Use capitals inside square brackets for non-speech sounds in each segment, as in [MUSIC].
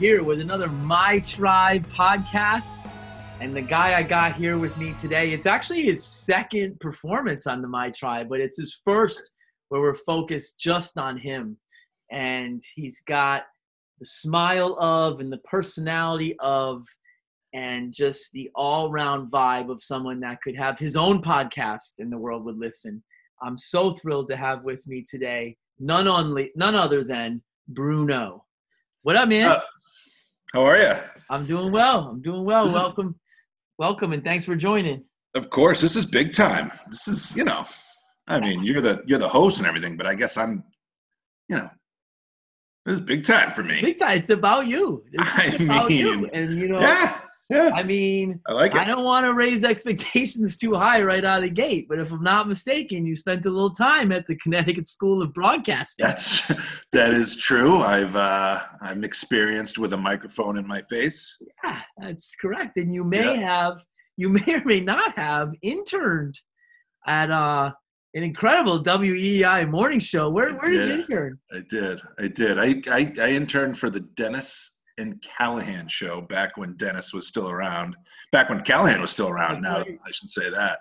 Here with another My Tribe podcast. And the guy I got here with me today, it's actually his second performance on the My Tribe, but it's his first where we're focused just on him. And he's got the smile of and the personality of and just the all-round vibe of someone that could have his own podcast and the world would listen. I'm so thrilled to have with me today none only none other than Bruno. What up, man? Uh, how are you? I'm doing well. I'm doing well. This welcome, is, welcome, and thanks for joining. Of course, this is big time. This is, you know, I mean, [LAUGHS] you're the you're the host and everything, but I guess I'm, you know, this is big time for me. Big time. It's about you. [LAUGHS] I about mean, you. and you know, yeah. Yeah. I mean, I like it. I don't want to raise expectations too high right out of the gate, but if I'm not mistaken, you spent a little time at the Connecticut School of Broadcasting. That's [LAUGHS] that is true. I've uh, I'm experienced with a microphone in my face. Yeah, that's correct. And you may yeah. have, you may or may not have interned at uh, an incredible WEEI morning show. Where where did. did you intern? I did. I did. I, I I interned for the Dennis and Callahan show back when Dennis was still around. Back when Callahan was still around. Now I should say that.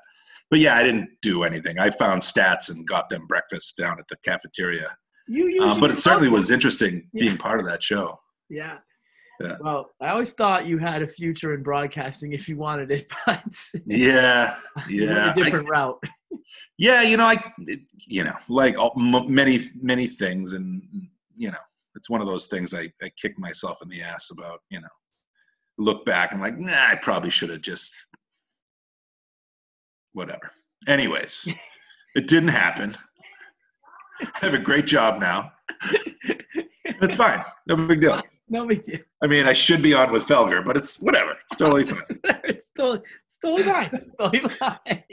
But yeah, I didn't do anything. I found stats and got them breakfast down at the cafeteria. You um, but it certainly was interesting yeah. being part of that show. Yeah. Yeah. Well, I always thought you had a future in broadcasting if you wanted it, [LAUGHS] but yeah, [LAUGHS] yeah, a different I, route. Yeah, you know, I, it, you know, like all, m- many many things, and you know, it's one of those things I, I kick myself in the ass about, you know, look back and like, nah, I probably should have just whatever. Anyways, [LAUGHS] it didn't happen. I have a great job now. It's fine. No big deal. [LAUGHS] No big deal. I mean, I should be on with Felger, but it's whatever. It's totally fine. [LAUGHS] it's totally, it's totally fine. It's totally fine.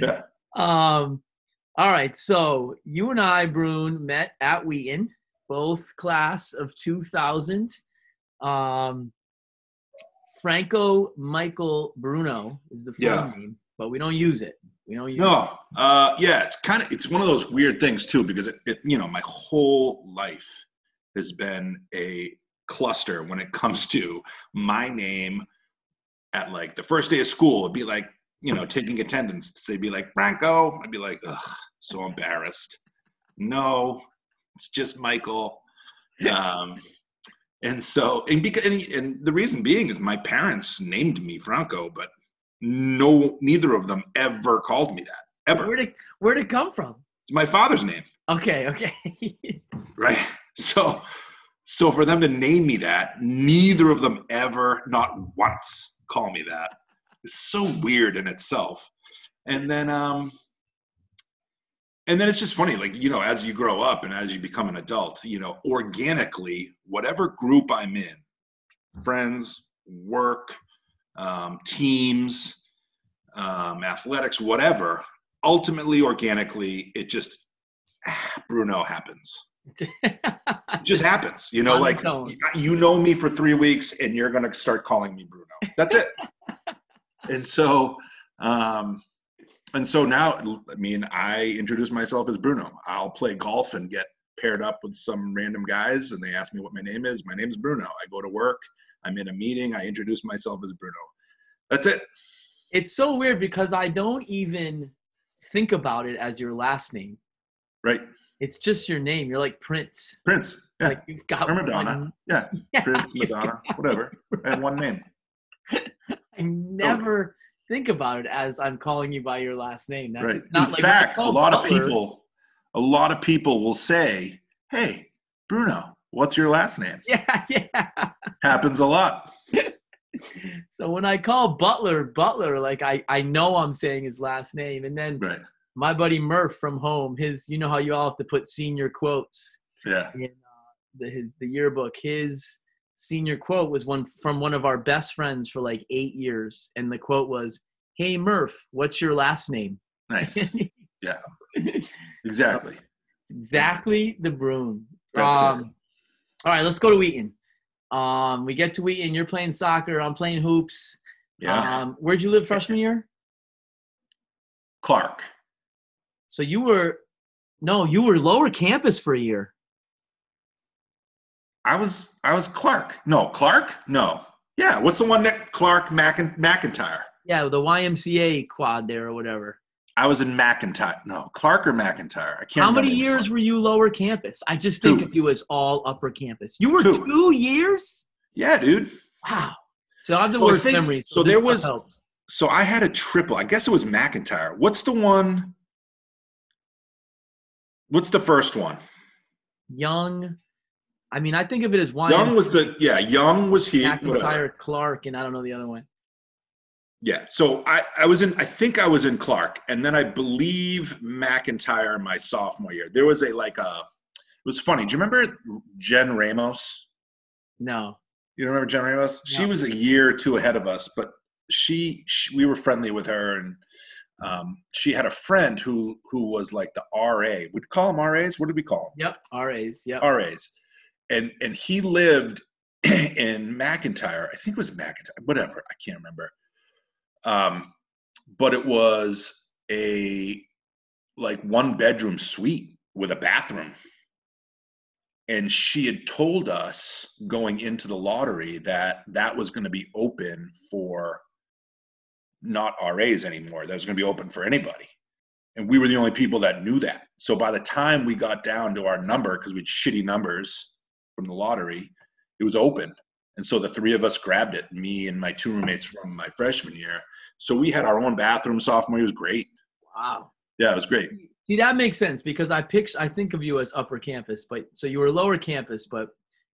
yeah. Um, all right, so you and I, Brune, met at Wheaton, both class of 2000. Um, Franco Michael Bruno is the full yeah. name, but we don't use it. We don't use no. It. Uh, yeah, it's kind of it's one of those weird things too because it, it you know my whole life has been a cluster when it comes to my name at like the first day of school. It'd be like you know, taking attendance. They'd be like, Franco. I'd be like, ugh, so embarrassed. No, it's just Michael. Um, and so, and because, and, and the reason being is my parents named me Franco, but no, neither of them ever called me that ever. Where did where did it come from? It's my father's name. Okay, okay. [LAUGHS] right. So, so for them to name me that, neither of them ever, not once, call me that is so weird in itself. And then um and then it's just funny like you know as you grow up and as you become an adult you know organically whatever group i'm in friends work um, teams um, athletics whatever ultimately organically it just ah, bruno happens. [LAUGHS] It just happens you know like you know me for three weeks and you're going to start calling me bruno. That's it and so um and so now i mean i introduce myself as bruno. I'll play golf and get paired up with some random guys and they ask me what my name is. My name is bruno. I go to work. I'm in a meeting. I introduce myself as bruno. That's it. It's so weird because i don't even think about it as your last name. Right. It's just your name. You're like prince. Prince. Yeah. Like you've got or madonna. one. yeah. [LAUGHS] yeah. Prince madonna whatever. [LAUGHS] And one name I never think about it as I'm calling you by your last name. That's right. In like fact, a lot Butler. of people, a lot of people will say, "Hey, Bruno, what's your last name?" [LAUGHS] Yeah, yeah. Happens a lot. so when I call Butler Butler, like I I know I'm saying his last name, and then right. my buddy Murph from home, his you know how you all have to put senior quotes. Yeah. In uh, the, his the yearbook, his senior quote was one from one of our best friends for like eight years, and the quote was, "Hey Murph, what's your last name?" Nice. [LAUGHS] yeah. Exactly. exactly the broom. Um, all right, let's go to Wheaton. Um, we get to Wheaton. You're playing soccer. I'm playing hoops. Yeah. Um, where'd you live freshman year? Clark. So you were, no, you were lower campus for a year. I was I was Clark. No, Clark. No. Yeah. What's the one that Clark Macin- McIntyre? Yeah, the YMCA quad there or whatever. I was in McIntyre. No, Clark or McIntyre. I can't. How many years were you lower campus? I just think Two. of you as all upper campus. You were Two. two, years? Yeah, dude. Wow. So I have the So worst memories. so this there was- helps. So I had a triple. I guess it was McIntyre. What's the one? What's the first one? Young. I mean, I think of it as one. Young was the yeah. Young was here. whatever. McIntyre, Clark, and I don't know the other one. Yeah. So I, I was in, I think I was in Clark. And then I believe McIntyre my sophomore year. There was a like a, it was funny. Do you remember Jen Ramos? No. You remember Jen Ramos? She was a year or two ahead of us, but she, she we were friendly with her and um, she had a friend who who was like the RA. We'd call them RAs. What did we call them? Yep. RAs. Yep. RAs. And and he lived [CLEARS THROAT] in McIntyre. I think it was McIntyre, whatever. I can't remember. Um, but it was a like one bedroom suite with a bathroom. And she had told us going into the lottery that that was going to be open for not RAs anymore. That was going to be open for anybody. And we were the only people that knew that. So by the time we got down to our number, because we had shitty numbers from the lottery, it was open. And so the three of us grabbed it, me and my two roommates from my freshman year. So we had our own bathroom sophomore year. It was great. Wow. Yeah, it was great. See, that makes sense because I picture, I think of you as upper campus, but so you were lower campus, but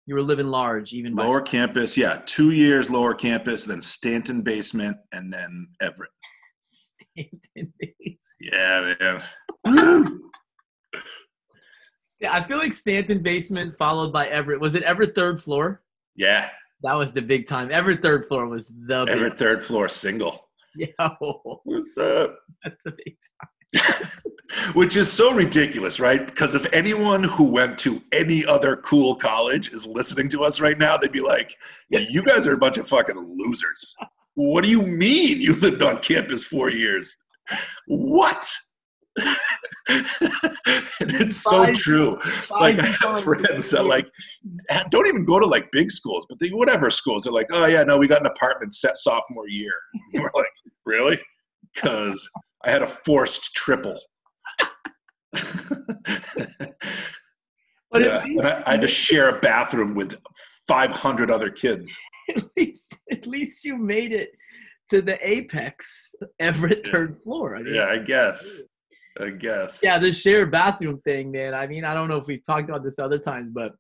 you were living large, even by Lower campus, yeah, two years lower campus, then Stanton basement, and then Everett. [LAUGHS] Stanton base. Yeah, man. [CLEARS THROAT] Yeah, I feel like Stanton basement followed by Everett. Was it Everett third floor? Yeah, That was the big time. Everett third floor was the big. Everett third floor single. [LAUGHS] Yo, What's up? that's the big [LAUGHS] Which is so ridiculous, right? Because if anyone who went to any other cool college is listening to us right now, they'd be like, You guys are a bunch of fucking losers. What do you mean you lived on campus four years? What? And [LAUGHS] it's so true. Like I have friends that like eh, don't even go to like big schools, but they whatever schools. They're like, oh yeah, no, we got an apartment set sophomore year. And [LAUGHS] we're like, really? Because I had a forced triple. [LAUGHS] But yeah, least, I, I had to share a bathroom with 500 other kids. at least, at least you made it to the apex, Everett Yeah. third floor. I mean, Yeah, I guess. I guess. yeah, the shared bathroom thing, man. I mean, I don't know if we've talked about this other times, but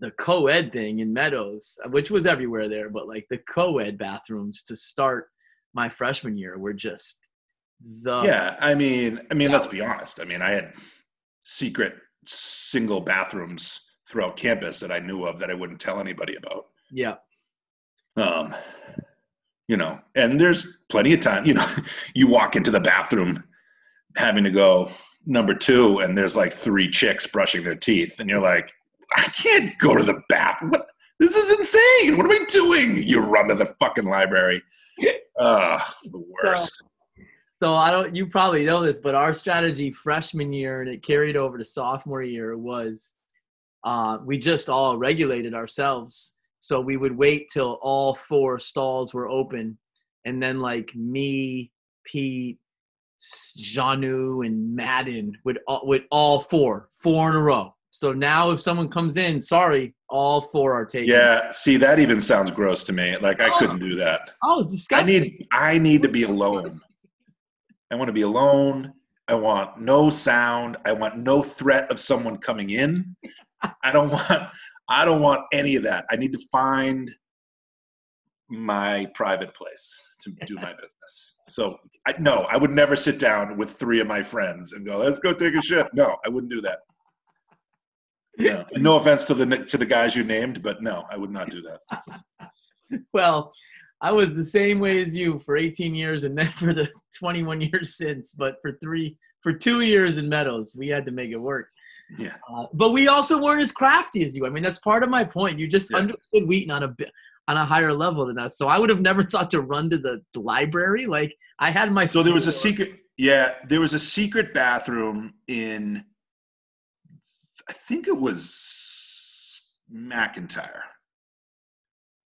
the co-ed thing in Meadows, which was everywhere there, but like the co-ed bathrooms to start my freshman year were just the Yeah, I mean, I mean, let's be honest. I mean, I had secret single bathrooms throughout campus that I knew of that I wouldn't tell anybody about. yeah. um you know and there's plenty of time you know [LAUGHS] you walk into the bathroom having to go number two and there's like three chicks brushing their teeth and you're like i can't go to the bathroom what? this is insane what am i doing you run to the fucking library [LAUGHS] uh the worst So I don't. You probably know this, but our strategy freshman year and it carried over to sophomore year was, uh, we just all regulated ourselves. So we would wait till all four stalls were open, and then like me, Pete, Janu, and Madden with all, would all four four in a row. So now if someone comes in, sorry, all four are taken. yeah see that even sounds gross to me like i couldn't do that Oh, oh it's i need i need to be alone I want to be alone. I want no sound. I want no threat of someone coming in. I don't want I don't want any of that. I need to find my private place to do my [LAUGHS] business. So I no, I would never sit down with three of my friends and go, "Let's go take a shit." No, I wouldn't do that. No, no offense to the to the guys you named, but no, I would not do that. [LAUGHS] well, I was the same way as you for 18 years, and then [LAUGHS] for the 21 years since. But for three, for two years in Meadows, we had to make it work. Yeah. Uh, but we also weren't as crafty as you. I mean, that's part of my point. You just Yeah. understood Wheaton on a bit on a higher level than us. So I would have never [LAUGHS] thought to run to the library. Like I had my. So there was a secret. Yeah, there was a secret bathroom in. I think it was McIntyre.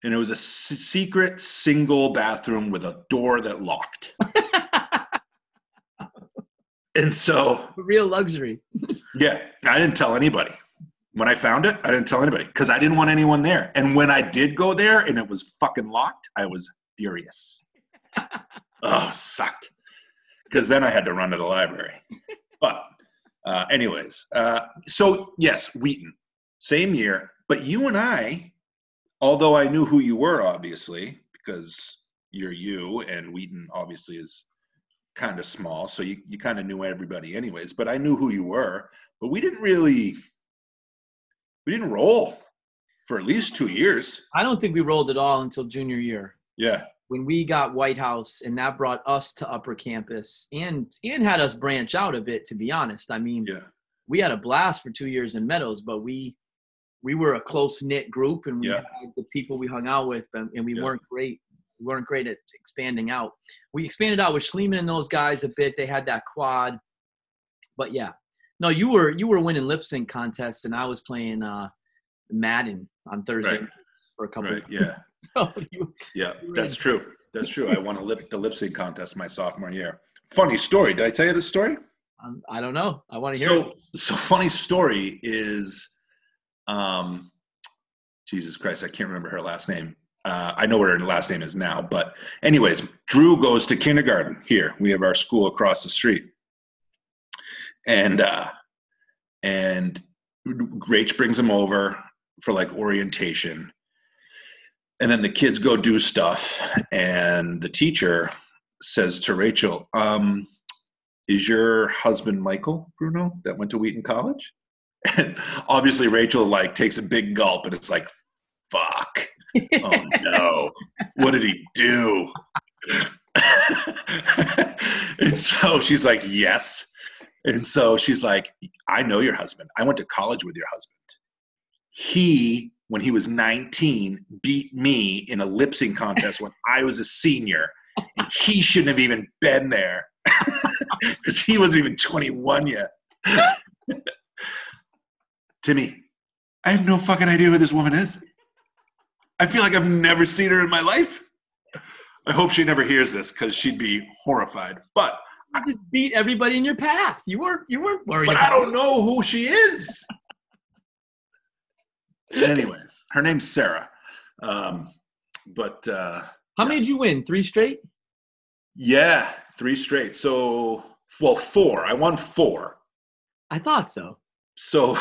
And it was a secret single bathroom with a door that locked. [LAUGHS] And so, Real luxury. yeah, I didn't tell anybody. When I found it, I didn't tell anybody because I didn't want anyone there. And when I did go there and it was fucking locked, I was furious. [LAUGHS] oh, sucked. Because then I had to run to the library. [LAUGHS] But, uh, anyways, uh, so yes, Wheaton, same year. But you and I, although I knew who you were, obviously, because you're you, and Wheaton obviously is kind of small, so you, you kind of knew everybody, anyways. But I knew who you were, but we didn't really, we didn't roll for at least two years. I don't think we rolled at all until junior year Yeah, when we got White House, and that brought us to upper campus and and had us branch out a bit. To be honest, I mean, yeah, we had a blast for two years in Meadows, but we we were a close knit group, and we Yeah. had the people we hung out with, and and we Yeah. weren't great. We weren't great at expanding out. We expanded out with Schliemann and those guys a bit. They had that quad, but yeah, no, you were you were winning lip sync contests, and I was playing uh, Madden on Thursday Right. for a couple. right, of yeah, [LAUGHS] so you, yeah. That's true. That's true. I won a lip, the lip sync contest my sophomore year. Funny story. Did I tell you this story? um, I don't know. I want to hear. it. So, so funny story is, um, Jesus Christ, I can't remember her last name. Uh, I know what her last name is now, but anyways, Drew goes to kindergarten here. We have our school across the street, and uh, and Rach brings him over for like orientation, and then the kids go do stuff, and the teacher says to Rachel, um, is your husband Michael Bruno that went to Wheaton College? And obviously Rachel like takes a big gulp and it's like, fuck. Oh no. What did he do? [LAUGHS] and so she's like, yes. And so she's like, I know your husband. I went to college with your husband. He, when he was 19, beat me in a lip sync contest when I was a senior. And he shouldn't have even been there [LAUGHS] because he wasn't even 21 yet. [LAUGHS] Timmy, I have no fucking idea who this woman is. I feel like I've never seen her in my life. I hope she never hears this because she'd be horrified. But You just beat everybody in your path. You weren't you weren't worried. but I don't know who she is. Anyways, her name's Sarah. Um, but uh, How many did you win? Three straight? yeah, three straight. So, well, four. I won four. I thought so. So,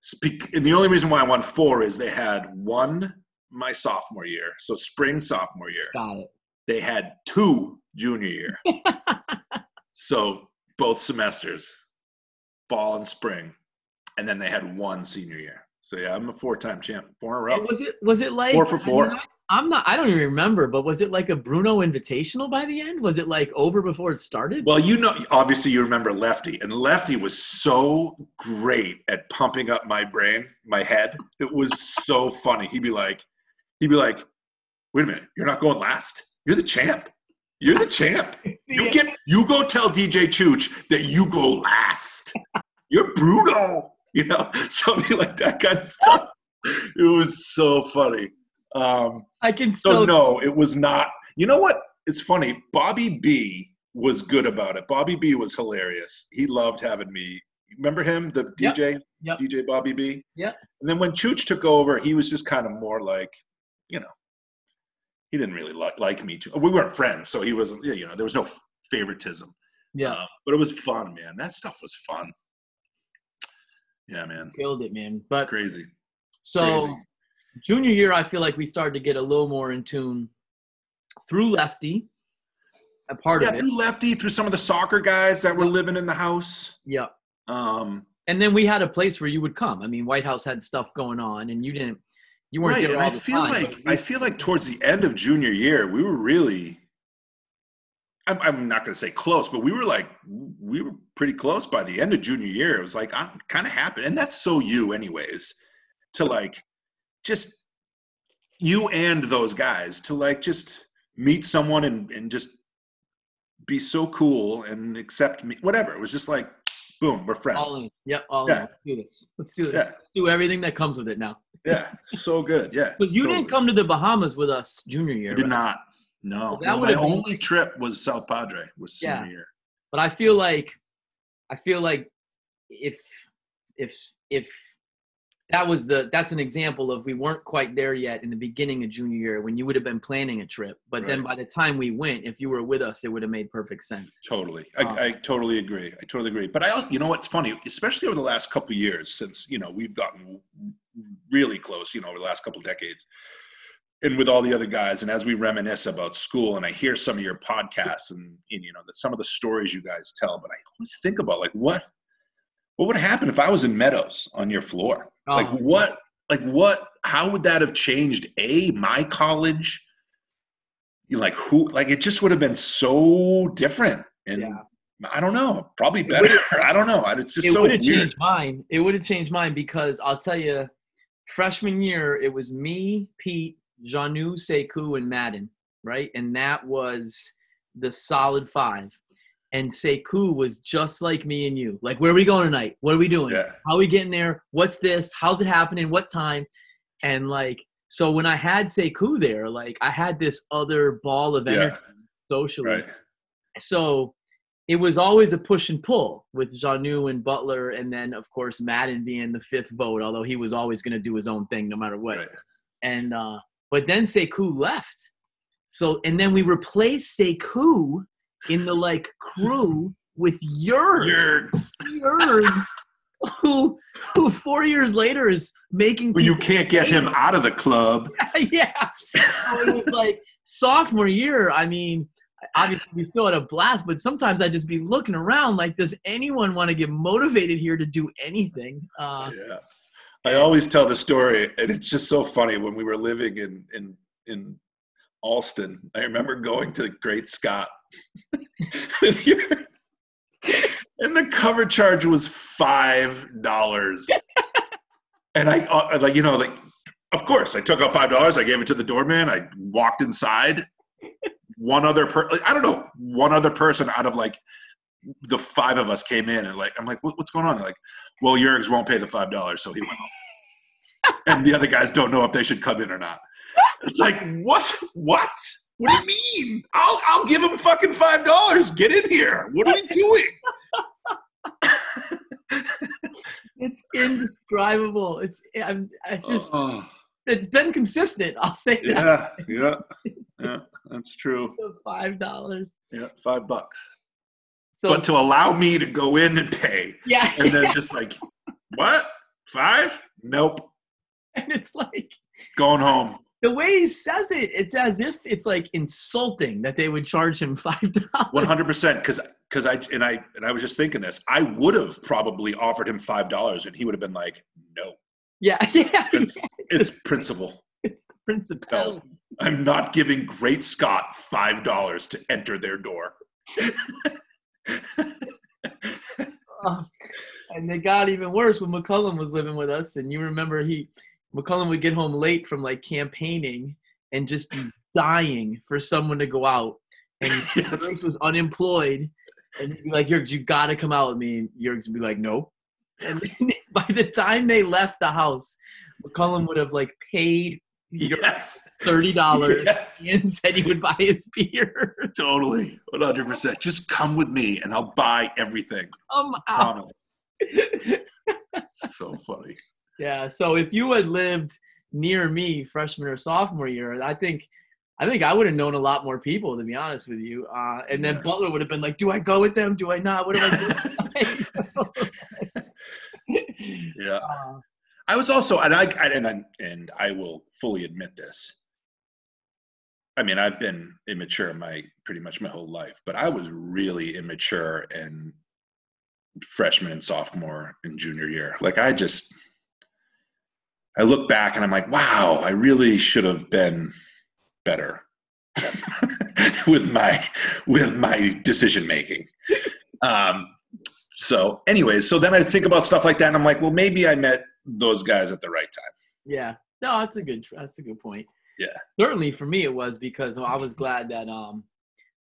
speak, and the only reason why I won four is they had one my sophomore year, so spring sophomore year. Got it. They had two junior year, [LAUGHS] so both semesters, fall and spring, and then they had one senior year. So yeah, I'm a four-time champ, four in a row. And was it was it like Four for four. I'm not. I don't even remember. But was it like a Bruno Invitational by the end? Was it like over before it started? Well, you know, obviously you remember Lefty, and Lefty was so great at pumping up my brain, my head. It was so funny. He'd be like, he'd be like, "Wait a minute, you're not going last. You're the champ. You're the champ. You get, you go tell DJ Chooch that you go last. You're brutal. You know, [LAUGHS] something like that kind of stuff. It was so funny. Um, I can so no, it was not. You know what? It's funny. Bobby B was good about it. Bobby B was hilarious. He loved having me. Remember him, the DJ, Yep. DJ Bobby B. Yeah. And then when Chooch took over, he was just kind of more like, you know, he didn't really like like me too. We weren't friends, so he wasn't. You know, there was no favoritism. yeah, Uh, but it was fun, man. That stuff was fun. Yeah, man. killed it, man. But Crazy. so crazy. junior year, I feel like we started to get a little more in tune through Lefty. A part Yeah, of it. through Lefty, through some of the soccer guys that were living in the house. Yeah. Um, And then we had a place where you would come. I mean, White House had stuff going on, and you didn't. You weren't right, there and I feel time, like I feel like towards the end of junior year, we were really. I'm, I'm not going to say close, but we were like we were pretty close by the end of junior year. It was like ah, I'm kind of happy, and that's so you, anyways, to like just you and those guys to like just meet someone and and just be so cool and accept me, whatever. It was just like Boom, we're friends. All in. Yep. All Yeah. in. Let's do this. Let's do this. Yeah. Let's do everything that comes with it now. [LAUGHS] Yeah, so good. Yeah. [LAUGHS] But you totally. didn't come to the Bahamas with us junior year. I did right? not. No, that No, my been- only trip was South Padre. Was senior Yeah. year. But I feel like, I feel like, if if if that was the that's an example of we weren't quite there yet in the beginning of junior year when you would have been planning a trip. But then by the time we went, if you were with us, it would have made perfect sense. Totally. I, um, I totally agree. I totally agree. But I, you know, what's funny, especially over the last couple of years, since you know we've gotten really close, you know, over the last couple of decades, and with all the other guys, and as we reminisce about school, and I hear some of your podcasts, and, and you know, the, some of the stories you guys tell, but I always think about like what, what would happen if I was in Meadows on your floor? Oh. Like Oh, what? Like what? How would that have changed? A my college. You like who? Like it just would have been so different, and Yeah. I don't know, probably better. [LAUGHS] I don't know. It's just it so would have changed mine. It would have changed mine because I'll tell you, freshman year it was me, Pete, Janu, Sekou, and Madden, right? And that was the solid five. And Sekou was just like me and you. Like, where are we going tonight? What are we doing? Yeah, How are we getting there? What's this? How's it happening? What time? And like, so when I had Sekou there, like I had this other ball of Yeah. energy socially right. so it was always a push and pull with Janu and Butler, and then of course Madden being the fifth vote, although he was always going to do his own thing no matter what. Right. And uh, but then Sekou left, so and then we replaced Sekou in the like crew with Yergs, Yergs. Who who four years later is making Well, you can't get him out of the club. [LAUGHS] yeah. So it was like sophomore year. I mean, obviously we still had a blast, but sometimes I'd just be looking around like, does anyone want to get motivated here to do anything? Uh, Yeah. I always tell the story, and it's just so funny. When we were living in in in Allston, I remember going to Great Scott [LAUGHS] with your, and the cover charge was five dollars. and I uh, like you know like, of course I took out five dollars. I gave it to the doorman. I walked inside. One other per like, I don't know one other person out of like the five of us came in and like I'm like what, what's going on? They're like well, Yergs won't pay the five dollars, so he went home. and the other guys don't know if they should come in or not. It's like, what? What? What do you mean? I'll I'll give him fucking five dollars. Get in here. What are we doing? it's indescribable. It's I'm, it's just Oh, it's been consistent. I'll say that. yeah, yeah, yeah. That's true. [LAUGHS] Five dollars. Yeah, five bucks. So But to allow me to go in and pay, yeah, and then just like, what? Five? Nope. [LAUGHS] and it's like Going home. The way he says it, it's as if it's like insulting that they would charge him [LAUGHS] five dollars. One hundred percent. Because because I and I and I was just thinking this. I would have probably offered him five dollars, and he would have been like, "No, Yeah, [LAUGHS] yeah. it's, principle. it's principle. Principality. I'm not giving Great Scott five dollars to enter their door." [LAUGHS] Oh, and it got even worse when McCullum was living with us. And you remember he McCullum would get home late from like campaigning and just be dying for someone to go out. And [LAUGHS] Yes. Yergs was unemployed. And he'd be like, Yergs, you gotta come out with me. And Yergs would be like, no. And then [LAUGHS] by the time they left the house, McCullum would have like paid Yes, thirty dollars [LAUGHS] yes, and said he would buy his beer. totally, one hundred percent. Just come with me, and I'll buy everything. Oh come out. Promise. so funny. Yeah. So if you had lived near me freshman or sophomore year, I think I think I would have known a lot more people to be honest with you. Uh, and then Yeah. Butler would have been like, "Do I go with them? Do I not? What do I do?" [LAUGHS] Yeah. [LAUGHS] Uh, I was also, and I and I, and I will fully admit this. I mean, I've been immature my pretty much my whole life, but I was really immature in freshman and sophomore and junior year. Like I just, I look back and I'm like, wow, I really should have been better [LAUGHS] with my with my decision making. Um, so, anyways, so then I think about stuff like that, and I'm like, well, maybe I met those guys at the right time. yeah. No, that's a good that's a good point. Yeah. Certainly for me it was because I was glad that um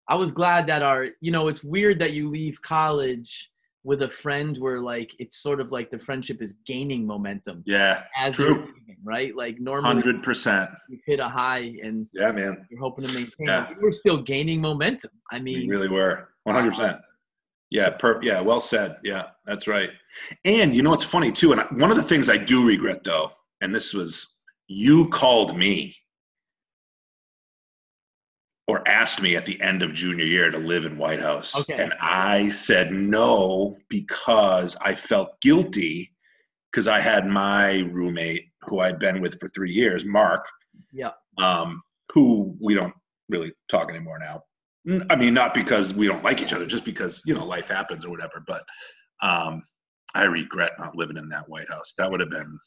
I was glad that our you know it's weird that you leave college with a friend where like it's sort of like the friendship is gaining momentum Yeah, as True. leaving, right? Like normally hundred percent. you hit a high and Yeah, man. you're hoping to maintain. Yeah. We're still gaining momentum. I We mean, really were. One hundred percent. Uh, yeah, per yeah, well said. Yeah, that's right. And you know what's funny too, and one of the things I do regret though, and this was you called me or asked me at the end of junior year to live in White House. Okay. And I said no because I felt guilty because I had my roommate who I'd been with for three years, Mark. Yeah. Um, who we don't really talk anymore now. I mean, not because we don't like each other, just because you know life happens or whatever. But um, I regret not living in that White House. That would have been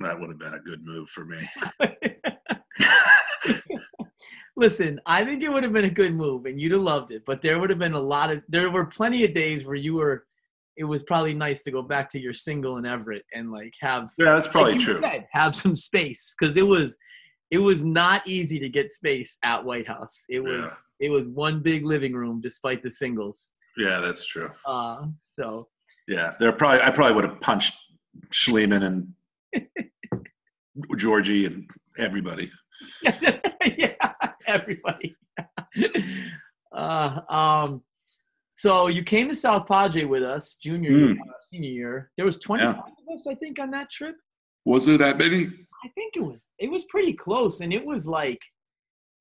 that would have been a good move for me. [LAUGHS] listen, I think it would have been a good move and you'd have loved it, but there would have been a lot of, there were plenty of days where you were, it was probably nice to go back to your single in Everett and like have, Yeah, that's probably like true. said, have some space because it was, it was not easy to get space at White House. It was, Yeah. it was one big living room despite the singles. yeah, that's true. Uh, so Yeah, there probably I probably would have punched Schliemann and [LAUGHS] Georgie and everybody. [LAUGHS] yeah, [LAUGHS] everybody. uh, um, so you came to South Padre with us, junior year, Mm. uh, senior year. There was 25 of us, I think, on that trip. Was there that many? I think it was it was pretty close, and it was like,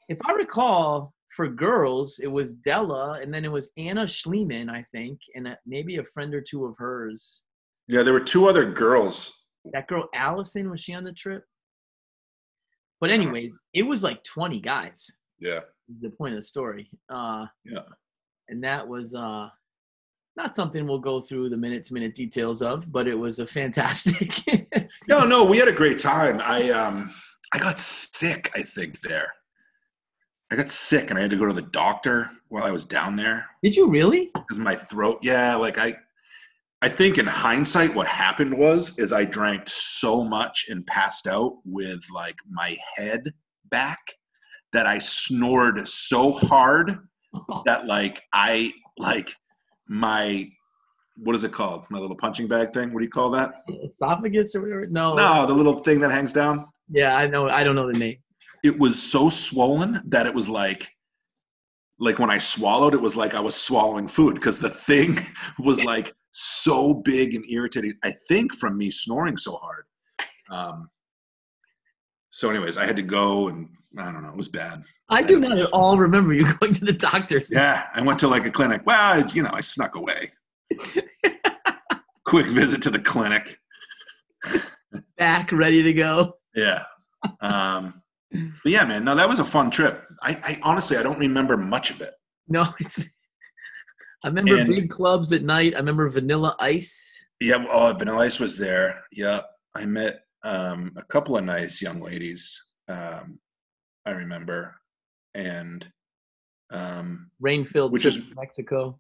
if I recall, for girls, it was Della, and then it was Anna Schliemann, I think, and uh, maybe a friend or two of hers. Yeah, there were two other girls. That girl Allison was she on the trip? But anyways, it was like 20 guys. Yeah. is the point of the story. Uh, Yeah. And that was uh, not something we'll go through the minute to minute details of, but it was a fantastic. [LAUGHS] No, no, we had a great time. I um I got sick, I think, there. I got sick and I had to go to the doctor while I was down there Did you really? because my throat, yeah, like I I think in hindsight what happened was is I drank so much and passed out with like my head back that I snored so hard [LAUGHS] that like I like my what is it called? My little punching bag thing. What do you call that? Esophagus or whatever? No. No, the little thing that hangs down. Yeah, I know. I don't know the name. It was so swollen that it was like like when I swallowed, it was like I was swallowing food because the thing [LAUGHS] was like so big and irritating. I think from me snoring so hard. Um, so, anyways, I had to go, and I don't know, it was bad. I do not at all remember you [LAUGHS] going to the doctor's. Yeah, I went to like a clinic. Well, you know, I snuck away. [LAUGHS] Quick visit to the clinic. Back, ready to go. Yeah. Um, but yeah, man, no, that was a fun trip. I, I honestly, I don't remember much of it. No, it's. I remember And- big clubs at night. I remember Vanilla Ice. Yeah, oh, Vanilla Ice was there. Yeah, I met um, a couple of nice young ladies. Um, I remember, and um, Rain-filled Which is- Mexico.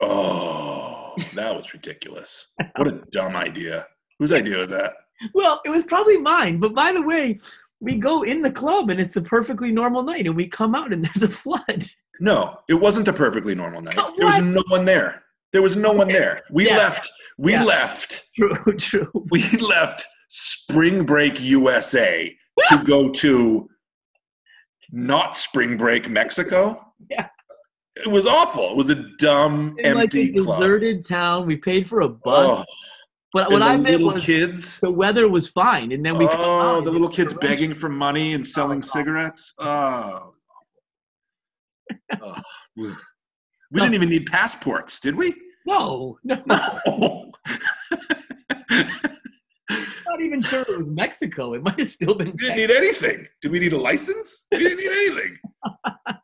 oh, [LAUGHS] that was ridiculous! What a dumb idea. Whose idea was that? Well, it was probably mine. But by the way, we go in the club and it's a perfectly normal night, and we come out and there's a flood. [LAUGHS] No, it wasn't a perfectly normal night. There was no one there. There was no one there. We Yeah. left. We Yeah. left. True, [LAUGHS] true. We left Spring Break USA to go to not Spring Break Mexico. [LAUGHS] Yeah. It was awful. It was a dumb, In like empty a club. deserted town, we paid for a bus. Oh, but what I meant was kids. the weather was fine, and then we oh, the little kids begging for money and selling Oh, cigarettes. Oh. [LAUGHS] Oh. We didn't even need passports, did we? No, no, [LAUGHS] No. not even sure it was Mexico. It might have still been. We didn't Texas. need anything. Did we need a license? We didn't need anything. [LAUGHS]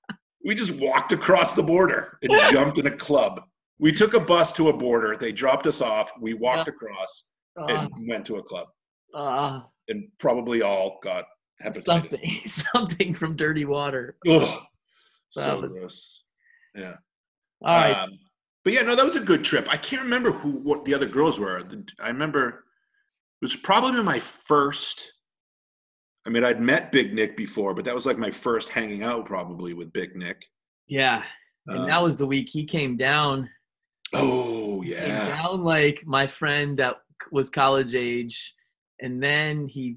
We just walked across the border and jumped in a club. We took a bus to a border. They dropped us off. We walked across Uh, and went to a club, uh, and probably all got hepatitis. something, something from dirty water. Ugh, so gross. Yeah. All right, Um, but yeah, no, that was a good trip. I can't remember who what the other girls were. I remember it was probably my first. I mean, I'd met Big Nick before, but that was like my first hanging out probably with Big Nick. yeah, and Uh, that was the week he came down. Oh Came yeah. down like my friend that was college age, and then he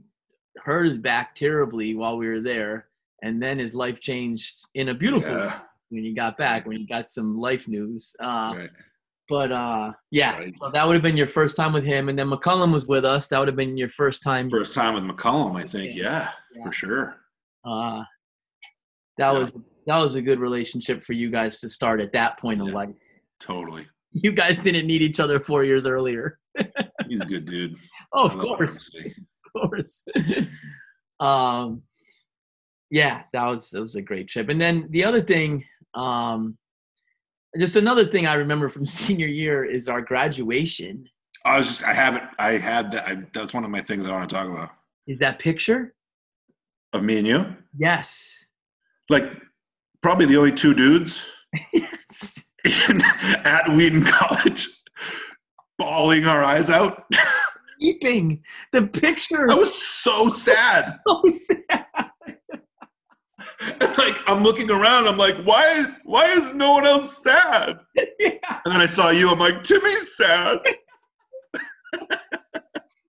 hurt his back terribly while we were there, and then his life changed in a beautiful way when you got back when you got some life news. Uh, Right. But uh, yeah, Right. so that would have been your first time with him, and then McCullum was with us. That would have been your first time. First time with mccullum I think. Yeah, Yeah. for sure. Uh, that Yeah. was that was a good relationship for you guys to start at that point in life. Totally. You guys didn't need each other four years earlier. He's a good dude. [LAUGHS] Oh, of course, [LAUGHS] of course. [LAUGHS] um, yeah, that was that was a great trip. And then the other thing, um, just another thing I remember from [LAUGHS] senior year is our graduation. I was just, I haven't, I had that. I, that's one of my things I want to talk about. Is that picture? Of me and you? Yes. Like, probably the only two dudes [LAUGHS] yes. in, at Wheaton College bawling our eyes out. [LAUGHS] Weeping. The picture. I was so sad. so sad. [LAUGHS] And like, I'm looking around. I'm like, why, why is no one else sad? [LAUGHS] yeah. And then I saw you. I'm like, Timmy's sad. [LAUGHS]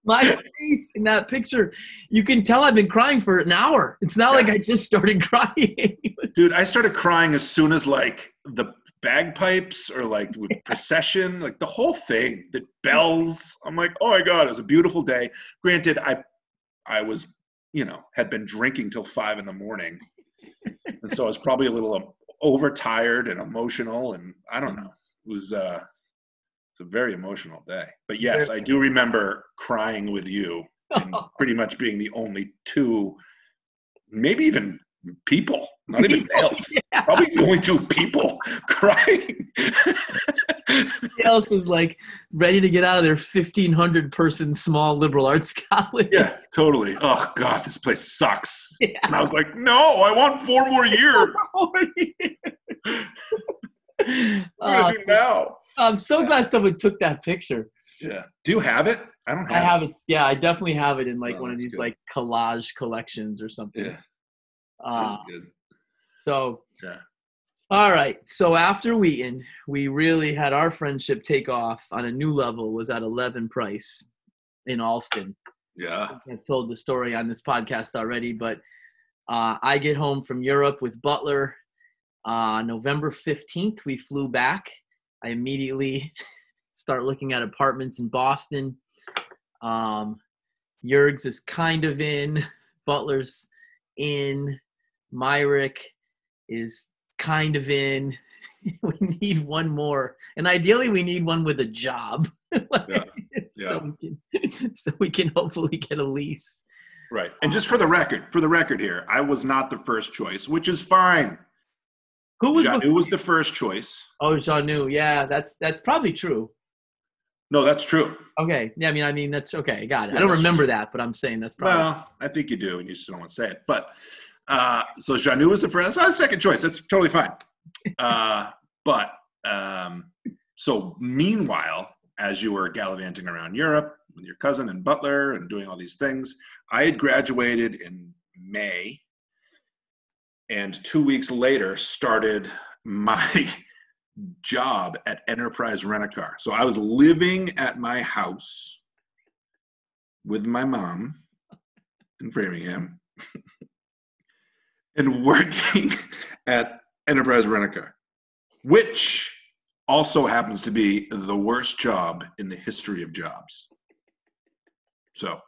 My face in that picture, you can tell I've been crying for an hour. It's not like I just started crying. Dude, I started crying as soon as like the bagpipes or like with procession, like the whole thing, the bells. I'm like, oh my god, it was a beautiful day. Granted, I I was, you know, had been drinking till five in the morning, and so I was probably a little um, overtired and emotional, and I don't know. It was uh, it's a very emotional day. But yes, I do remember crying with you and [LAUGHS] pretty much being the only two, maybe even people, not even males, [LAUGHS] Yeah. probably the only two people [LAUGHS] crying. Else is like ready to get out of their 1,500 person small liberal arts [LAUGHS] college. yeah, totally. Oh God, this place sucks. Yeah. And I was like, no, I want four more years. What uh, do now? I'm so glad someone took that picture. Yeah. Do you have it? I don't I have, have it. Yeah, I definitely have it in like Oh, one of these good. like collage collections or something. Yeah, Uh, good. So, Yeah. all right. So after Wheaton, we really had our friendship take off on a new level. Was at 11 Price in Allston. Yeah. I've told the story on this podcast already, but uh, I get home from Europe with Butler. Uh, November 15th, we flew back. I immediately [LAUGHS] start looking at apartments in Boston. Um, Yergs is kind of in, [LAUGHS] Butler's in, Myrick is kind of in. [LAUGHS] we need one more. And ideally, we need one with a job. [LAUGHS] Yeah. [LAUGHS] Yeah. So, we can, so we can hopefully get a lease. Right. And just for the record, for the record here, I was not the first choice, which is fine. Who was Janu was the first choice. Oh, Janu. Yeah, that's that's probably true. No, that's true. Okay. Yeah, I mean, I mean that's okay. Got it. Yeah, I don't remember true. that, but I'm saying that's probably. Well, I think you do, and you just don't want to say it. But uh, so Janu was the first. That's not a second choice. That's totally fine. Uh, but um, so meanwhile, as you were gallivanting around Europe with your cousin and Butler and doing all these things, I had graduated in May, and two weeks later started my [LAUGHS] job at Enterprise Rent a Car. So I was living at my house with my mom in Framingham [LAUGHS] and working [LAUGHS] at Enterprise Rent a Car, which also happens to be the worst job in the history of jobs. So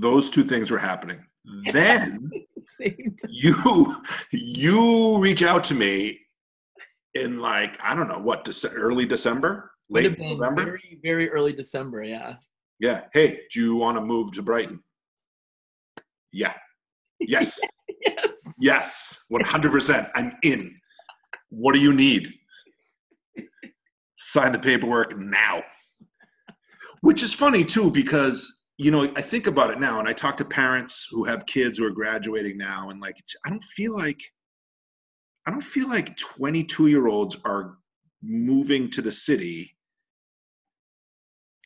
those two things were happening. [LAUGHS] Then you you reach out to me in like I don't know what Dece- early December, late November. very very early December. Yeah. Yeah. Hey, do you want to move to Brighton? Yeah. Yes. [LAUGHS] Yes. Yes. 100%. I'm in. What do you need? Sign the paperwork now. Which is funny too, because, you know, I think about it now and I talk to parents who have kids who are graduating now and like, I don't feel like, I don't feel like 22 year olds are moving to the city.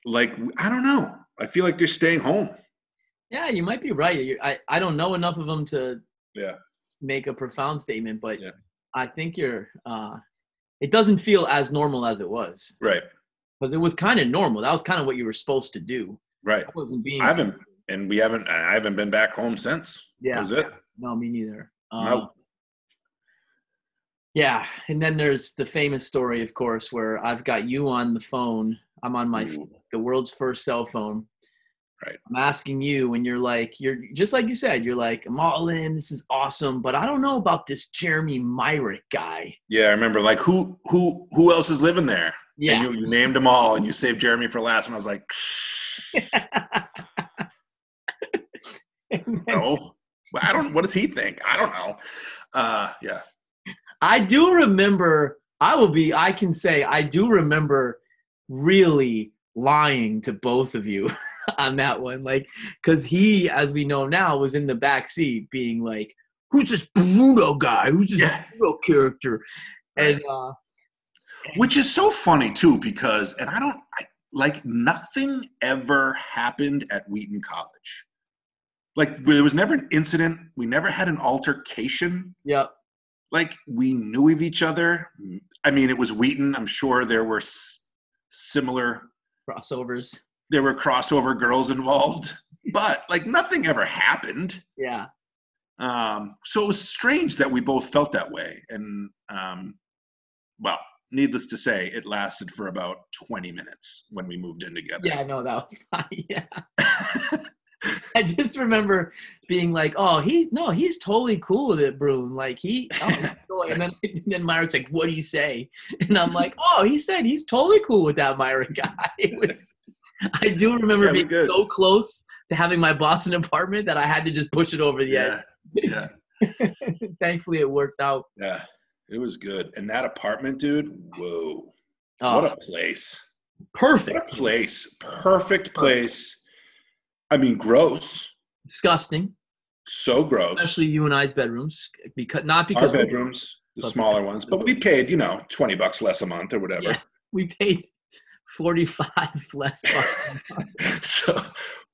Like, I don't know. I feel like they're staying home. Yeah, you might be right. You- I I don't know enough of them to Yeah. Make a profound statement, but Yeah. I think you're uh, it doesn't feel as normal as it was Right. because it was kind of normal. That was kind of what you were supposed to do. Right. I wasn't being. I haven't, and we haven't. I haven't been back home since. Yeah. That was it. No, me neither. Nope. Yeah, and then there's the famous story, of course, where I've got you on the phone. I'm on my Ooh. the world's first cell phone. Right. I'm asking you, and you're like, you're just like you said, you're like, I'm all in. This is awesome, but I don't know about this Jeremy Myrick guy. Yeah, I remember. Like, who, who, who else is living there? Yeah. And you, you named them all, and you saved Jeremy for last. And I was like, [LAUGHS] no. But I don't. What does he think? I don't know. Uh, yeah. I do remember. I will be. I can say I do remember really lying to both of you [LAUGHS] on that one, like because he, as we know now, was in the back seat, being like, "Who's this Bruno guy? Who's this Yeah. Bruno character?" And uh, Which is so funny too, because and I don't I, like nothing ever happened at Wheaton College. Like there was never an incident. We never had an altercation. yeah, Like we knew of each other. I mean, it was Wheaton. I'm sure there were s- similar. Crossovers. There were crossover girls involved, [LAUGHS] but like nothing ever happened. Yeah, Um, so it was strange that we both felt that way. And um, well, needless to say, it lasted for about 20 minutes when we moved in together. yeah, no, that was [LAUGHS] fine. Yeah. [LAUGHS] [LAUGHS] I just remember being like, "Oh, he no, he's totally cool with it, Brune. Like he." Oh, [LAUGHS] and then [LAUGHS] and then Myrick's like, "What do you say?" And I'm like, "Oh, he said he's totally cool with that Myrick guy." It was. I do remember Yeah, being good. so close to having my Boston apartment that I had to just push it over the yeah, yeah. Thankfully, it worked out. yeah. It was good. And that apartment, dude, whoa. Oh, What a place. What perfect. a place. Perfect place. I mean, gross. Disgusting, So gross. especially you and I's bedrooms, because not because Our we- bedrooms, the smaller ones. But we paid, you know, 20 bucks less a month or whatever. Yeah. we paid forty five [LAUGHS] less. a month. [LAUGHS] so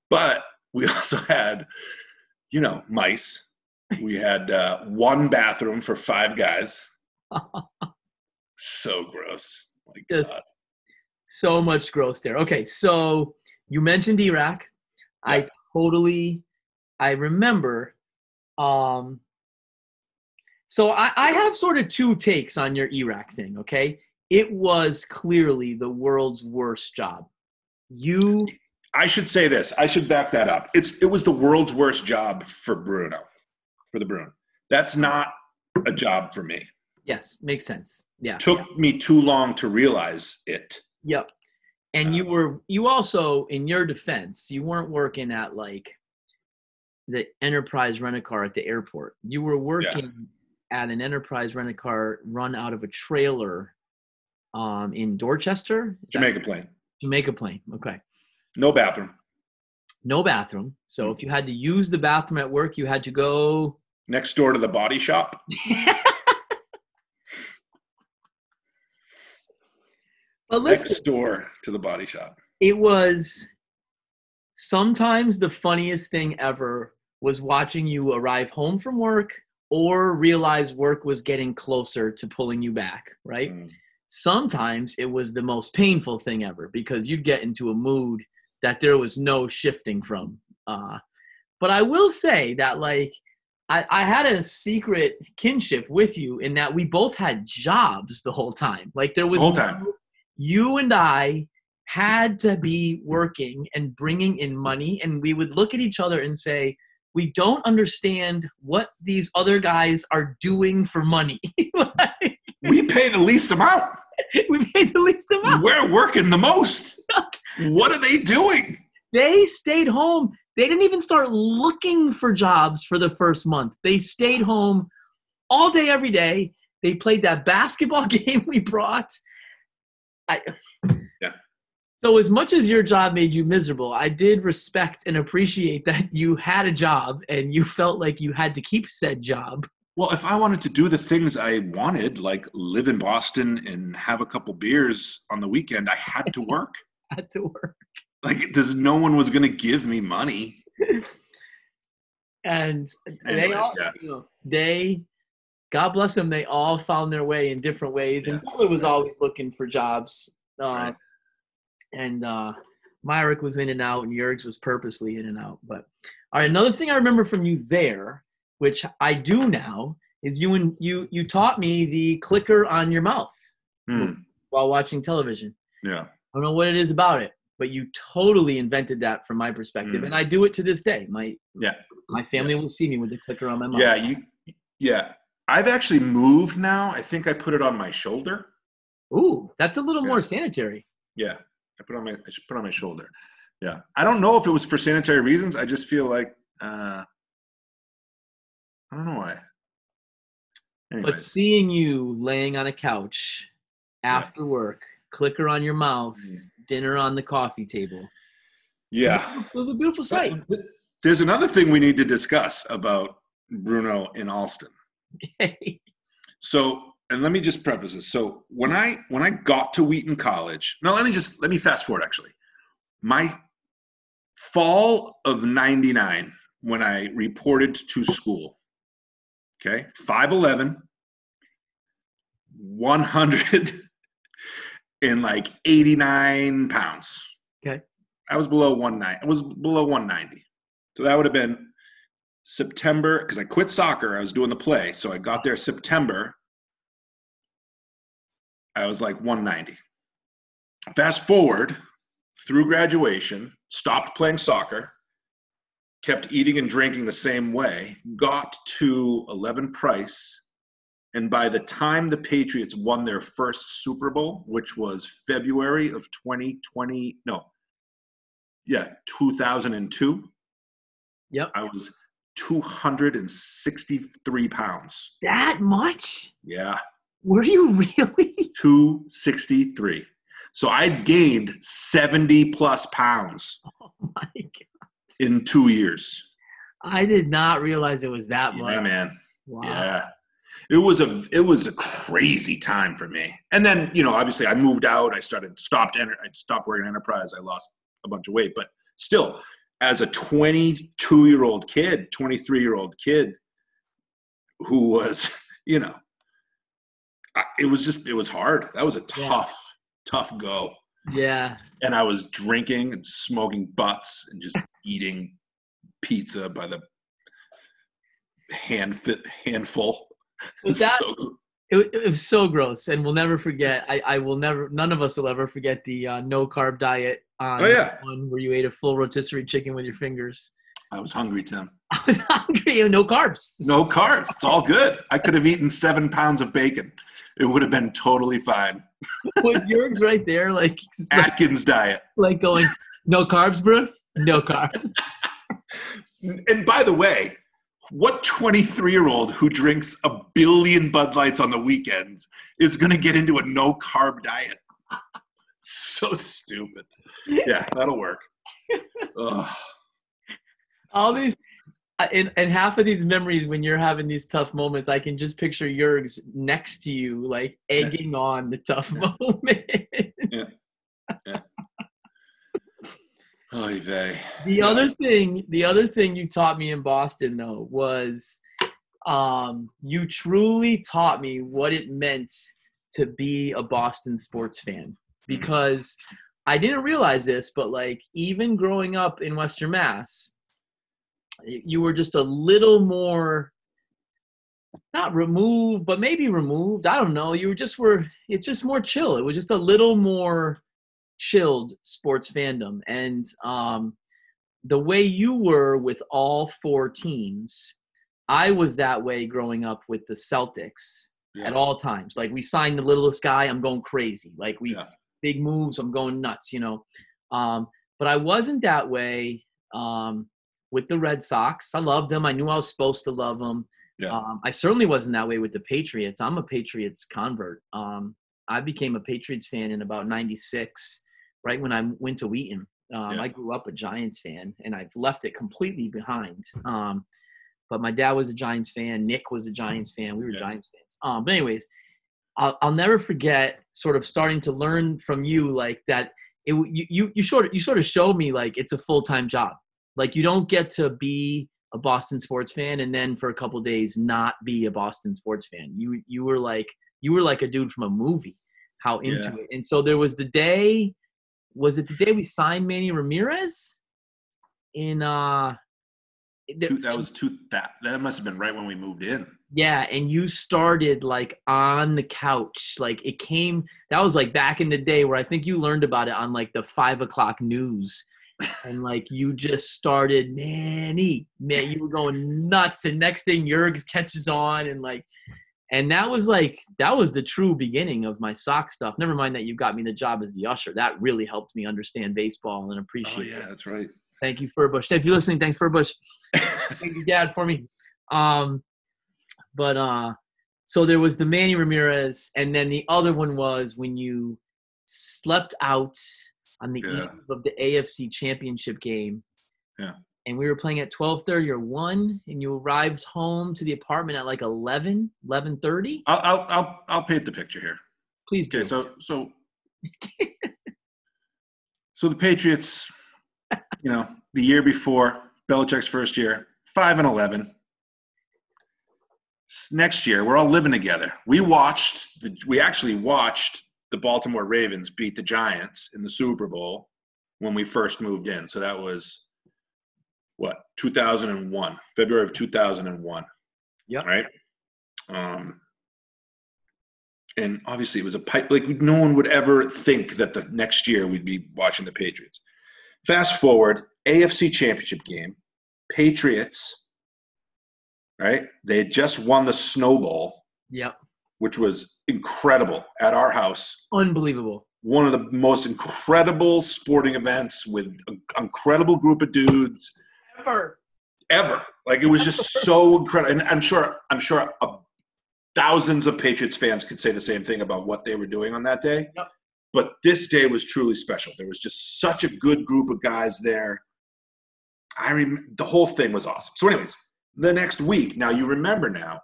but we also had you know mice we had uh, one bathroom for five guys [LAUGHS] so gross my Just God. so much gross there. Okay, so you mentioned Iraq. I totally, I remember. Um, so I, I have sort of two takes on your Iraq thing. Okay, it was clearly the world's worst job. You, i should say this i should back that up it's it was the world's worst job for bruno for the Bruno. that's not a job for me yes, makes sense. Yeah. took me too long to realize it Yep. And you were you also in your defense, you weren't working at like the enterprise rent a car at the airport. You were working at an enterprise rent a car run out of a trailer um in Dorchester. Is that- Jamaica Plain Jamaica Plain. Okay. no bathroom No bathroom. So Mm. if you had to use the bathroom at work, you had to go next door to the body shop [LAUGHS] But listen, next door to the body shop it was sometimes the funniest thing ever was watching you arrive home from work or realize work was getting closer to pulling you back, right? Mm. Sometimes it was the most painful thing ever because you'd get into a mood that there was no shifting from. Uh, but I will say that, like, I, I had a secret kinship with you in that we both had jobs the whole time. Like, there was The whole time. no- you and I had to be working and bringing in money, and we would look at each other and say, "We don't understand what these other guys are doing for money. [LAUGHS] Like, we pay the least amount [LAUGHS] we pay the least amount. We're working the most. What are they doing? They stayed home. They didn't even start looking for jobs for the first month. They stayed home all day, every day. They played that basketball [LAUGHS] game we brought. I, Yeah. So as much as your job made you miserable, I did respect and appreciate [LAUGHS] that you had a job and you felt like you had to keep said job. Well, if I wanted to do the things I wanted, like live in Boston and have a couple beers on the weekend, I had to [LAUGHS] work. Had to work. like, there's no one was going to give me money. [LAUGHS] And they all, yeah. you know, they God bless them. They all found their way in different ways. And Yeah. Butler was always looking for jobs. Uh, Right. And uh, Myrick was in and out, and Yergs was purposely in and out. But all right, another thing I remember from you there, which I do now, is you and you you taught me the clicker on your mouth Hmm, while watching television. yeah. I don't know what it is about it, but you totally invented that from my perspective, Mm. and I do it to this day. My Yeah. my family will see me with the clicker on my mouth. Yeah, you. Yeah, I've actually moved now. I think I put it on my shoulder. Ooh, that's a little Yeah. more sanitary. Yeah, I put on my. I should put on my shoulder. Yeah, I don't know if it was for sanitary reasons. I just feel like uh, I don't know why. But seeing you laying on a couch after work, clicker on your mouth, dinner on the coffee table. yeah. It was a beautiful sight. There's another thing we need to discuss about Bruno in Allston. [LAUGHS] So, and let me just preface this. So, when I when I got to Wheaton College, no, let me just let me fast forward. Actually, my fall of '99 when I reported to school. Okay, 5'11", 100 [LAUGHS] and like 89 pounds. Okay. I was below 190. I was below 190. So that would have been September because I quit soccer. I was doing the play. So I got there September. I was like 190. Fast forward through graduation, stopped playing soccer, kept eating and drinking the same way, got to 11 Price. And by the time the Patriots won their first Super Bowl, which was February of 2020, no, yeah, 2002, Yep. I was 263 pounds. That much? Yeah, Were you [LAUGHS] really? 263. So I'd gained 70 plus pounds [LAUGHS] Oh my god. in two years. I did not realize it was that Yeah, much. man. Wow. Yeah. It was a it was a crazy time for me. And then, you know, obviously I moved out, I started stopped enter, I stopped working enterprise, I lost a bunch of weight, but still as a 22-year-old kid, 23-year-old kid who was, [LAUGHS] you know, I- it was just it was hard. That was a Yeah. tough tough go. Yeah. And I was drinking and smoking butts and just [LAUGHS] eating pizza by the hand fit handful. Was [LAUGHS] that- so It, it was so gross, and we'll never forget. I, I will never. None of us will ever forget the uh, no carb diet on Oh, yeah. one where you ate a full rotisserie chicken with your fingers. I was hungry, Tim. [LAUGHS] I was hungry. and No carbs. No carbs. It's all good. I could have eaten seven pounds of bacon. It would have been totally fine. [LAUGHS] with yours right there, like like, Atkins diet. like going, no carbs, bro. No carbs. [LAUGHS] And by the way, what 23 year old who drinks a billion Bud Lights on the weekends is going to get into a no carb diet? [LAUGHS] So stupid. Yeah, that'll work. Ugh. All these. uh, And, and half of these memories when you're having these tough moments, I can just picture Jurgs next to you, like egging on the tough [LAUGHS] moment. Oy vey. The Yeah. other thing, the other thing you taught me in Boston though was um, you truly taught me what it meant to be a Boston sports fan because I didn't realize this, but like even growing up in Western Mass, you were just a little more not removed, but maybe removed. I don't know. You were just were it's just more chill. It was just a little more chilled sports fandom. And um the way you were with all four teams, I was that way growing up with the Celtics Yeah. at all times. Like we signed the littlest guy, I'm going crazy. Like we Yeah. big moves, I'm going nuts, you know. Um, but I wasn't that way um, with the Red Sox. I loved them. I knew I was supposed to love them. Yeah. Um, I certainly wasn't that way with the Patriots. I'm a Patriots convert. Um, I became a Patriots fan in about '96, right when I went to Wheaton. Um, Yeah. I grew up a Giants fan, and I've left it completely behind. Um, but my dad was a Giants fan. Nick was a Giants fan. We were Yeah. Giants fans. Um, but anyways, I'll, I'll never forget sort of starting to learn from you like that. It you you, you sort of you sort of showed me like it's a full time job. Like you don't get to be a Boston sports fan and then for a couple days not be a Boston sports fan. You you were like you were like a dude from a movie. How into Yeah. it. And so there was the day was it the day we signed Manny Ramirez in uh the- Two, that was two. That that must have been right when we moved in. yeah, and you started like on the couch. Like it came that was like back in the day where I think you learned about it on like the five o'clock news. and like you just started, Manny, man, you were going nuts. And next thing Jurgs catches on and like and that was like that was the true beginning of my sock stuff. Never mind that you got me the job as the usher. That really helped me understand baseball and Oh appreciate it. yeah, that's right. Thank you, Furbush. If you're listening, thanks, Furbush. [LAUGHS] Thank you, Dad, for me. Um, but uh, so there was the Manny Ramirez, and then the other one was when you slept out on the Yeah. eve of the AFC Championship game. Yeah. And we were playing at 12:30 or 1 and you arrived home to the apartment at like 11, 11:30. I'll, I'll I'll I'll paint the picture here. Please do. Okay, so so so the Patriots, you know, the year before Belichick's first year, five and eleven. Next year, we're all living together. We watched the we actually watched the Baltimore Ravens beat the Giants in the Super Bowl when we first moved in. So that was what 2001, February of 2001. yeah Right. Um, and obviously it was a pipe like no one would ever think that the next year we'd be watching the Patriots. Fast forward, AFC Championship game, Patriots, right? They had just won the Snow Bowl, Yep. which was incredible at our house. Unbelievable. One of the most incredible sporting events with an incredible group of dudes Ever. ever. Like it was just so incredible. And I'm sure, I'm sure uh, thousands of Patriots fans could say the same thing about what they were doing on that day. Yep. But this day was truly special. There was just such a good group of guys there. I rem- the whole thing was awesome. So, anyways, the next week. Now you remember now.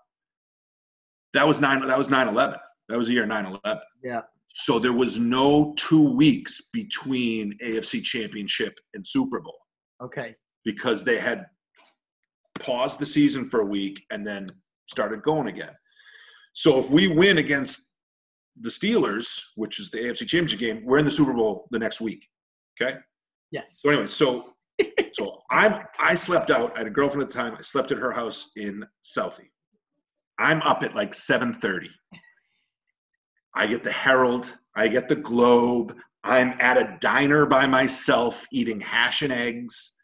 That was nine. That was 9-11. That was the year 9-11. Yeah. So there was no two weeks between AFC Championship and Super Bowl Okay. Because they had paused the season for a week and then started going again. So if we win against the Steelers, which is the AFC Championship game, we're in the Super Bowl the next week. Okay. Yes. So anyway, so so I'm I slept out. I had a girlfriend at the time. I slept at her house in Southie. I'm up at like 7:30. I get the Herald. I get the Globe. I'm at a diner by myself eating hash and eggs,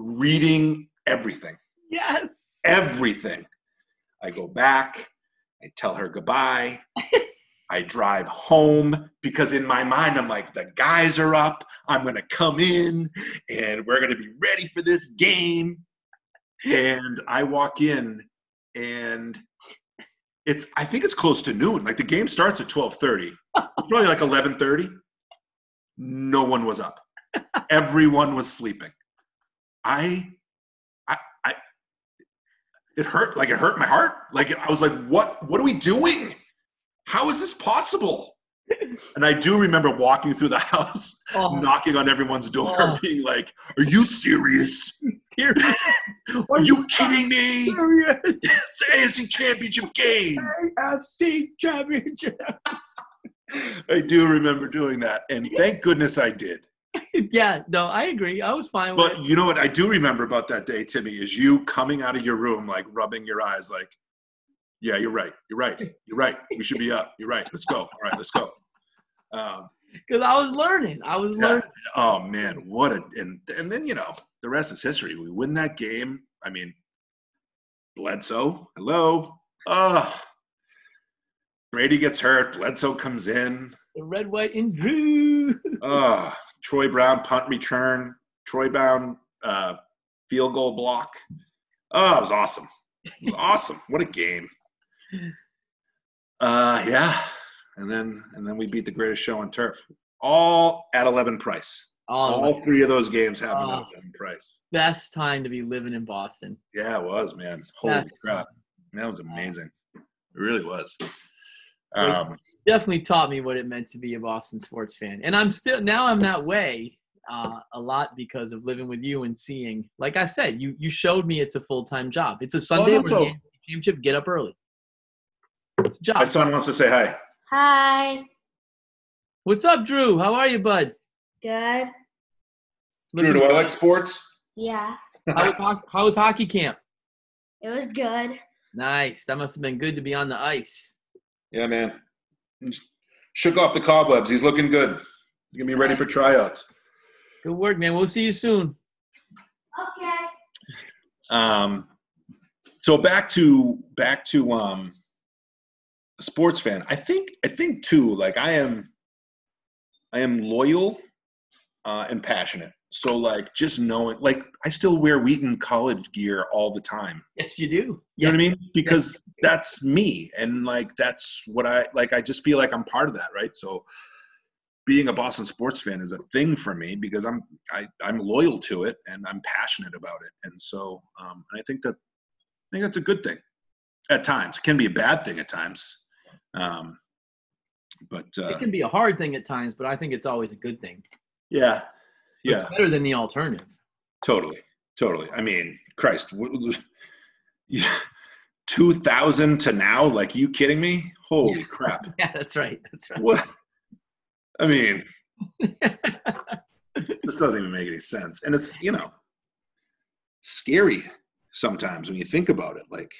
reading everything Yes. everything. I go back, I tell her goodbye. [LAUGHS] I drive home because in my mind, I'm like, the guys are up. I'm going to come in and we're going to be ready for this game. And I walk in and it's, I think it's close to noon. Like the game starts at 1230, [LAUGHS] probably like 1130. No one was up. Everyone was sleeping. I I, I, it hurt like it hurt my heart like i was like what what are we doing how is this possible [LAUGHS] and i do remember walking through the house Oh, knocking on everyone's door Oh. being like are you serious serious. [LAUGHS] are you kidding me serious. [LAUGHS] it's the AFC championship game AFC Championship. i do remember doing that and thank goodness i did [LAUGHS] yeah, no, I agree. I was fine with but you know what i do remember about that day timmy is you coming out of your room like rubbing your eyes like yeah you're right you're right you're right we should be up you're right let's go all right let's go um, because I was learning. I was Yeah. learning. Oh man, what a and and then you know the rest is history. We win that game. I mean, Bledsoe, hello. Oh, Brady gets hurt. Bledsoe comes in. The red, white, and blue. [LAUGHS] Oh, Troy Brown punt return. Troy Brown uh, field goal block. Oh, it was awesome. It was awesome. What a game. Uh, yeah, and then and then we beat the greatest show on turf. All at eleven price. Oh, All three of those games happened Oh. at eleven price. best time to be living in Boston. Yeah, it was, man. Holy Best crap. time. That was amazing. It really was. Um, Definitely taught me what it meant to be a Boston sports fan, and I'm still now I'm that way. uh, a lot because of living with you and seeing. Like I said, you you showed me it's a full time job. It's a Sunday no, where so- championship. Get up early. It's a My son wants to say hi. Hi. What's up, Drew? How are you, bud? Good. Drew, do I like sports? Yeah. How was, hoc- how was hockey camp? It was good. Nice. That must have been good to be on the ice. Yeah, man. Shook off the cobwebs. He's looking good. Gonna be ready for tryouts. Good work, man. We'll see you soon. Okay. Um, so back to back to um, a sports fan. I think I think too. Like I am, I am loyal uh, and passionate. So like just knowing, like I still wear Wheaton college gear all the time. Yes, you do. You know what I mean? Because that's me, and like that's what I like. I just feel like I'm part of that, right? So being a Boston sports fan is a thing for me because I'm I, I'm loyal to it and I'm passionate about it, and so um, and I think that I think that's a good thing. At times, it can be a bad thing at times, um, but uh, It can be a hard thing at times, but I think it's always a good thing. yeah, yeah, It's better than the alternative. totally, totally. I mean, Christ, yeah, [LAUGHS] two thousand to now? Like, you kidding me? Holy Yeah. crap! [LAUGHS] Yeah, that's right. That's right. What? I mean, [LAUGHS] this doesn't even make any sense. And it's, you know, scary sometimes when you think about it. Like,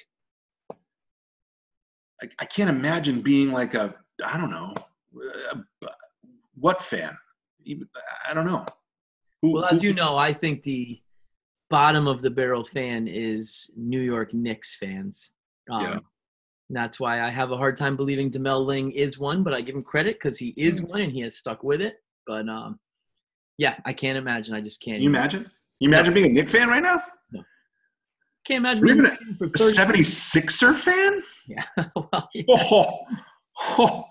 I, I can't imagine being like a, I don't know, a, what fan? Even, I don't know. Who, Well, as who- you know, I think the bottom of the barrel fan is New York Knicks fans. Um, Yeah. That's why I have a hard time believing Demel Ling is one, but I give him credit because he is one and he has stuck with it. But um, yeah, I can't imagine. I just can't. Can you imagine? You imagine being a Knick fan right now? No. Can't imagine. Even a A 76er fan? Yeah. [LAUGHS] well, yeah. Oh, oh,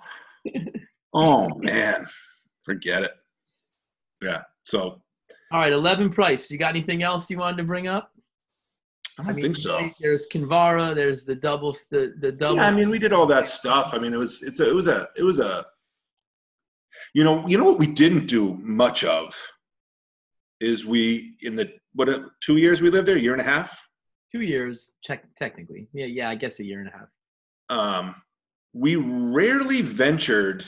[LAUGHS] oh man, forget it. Yeah. So All right, 11 price. You got anything else you wanted to bring up? I don't think so. There's Kinvara. There's the double. The the double. Yeah, I mean, we did all that stuff. I mean, it was it's a, it was a it was a. You know, you know what we didn't do much of is we in the what uh, two years we lived there, year and a half. two years. Check technically. Yeah, yeah. I guess a year and a half. Um, we rarely ventured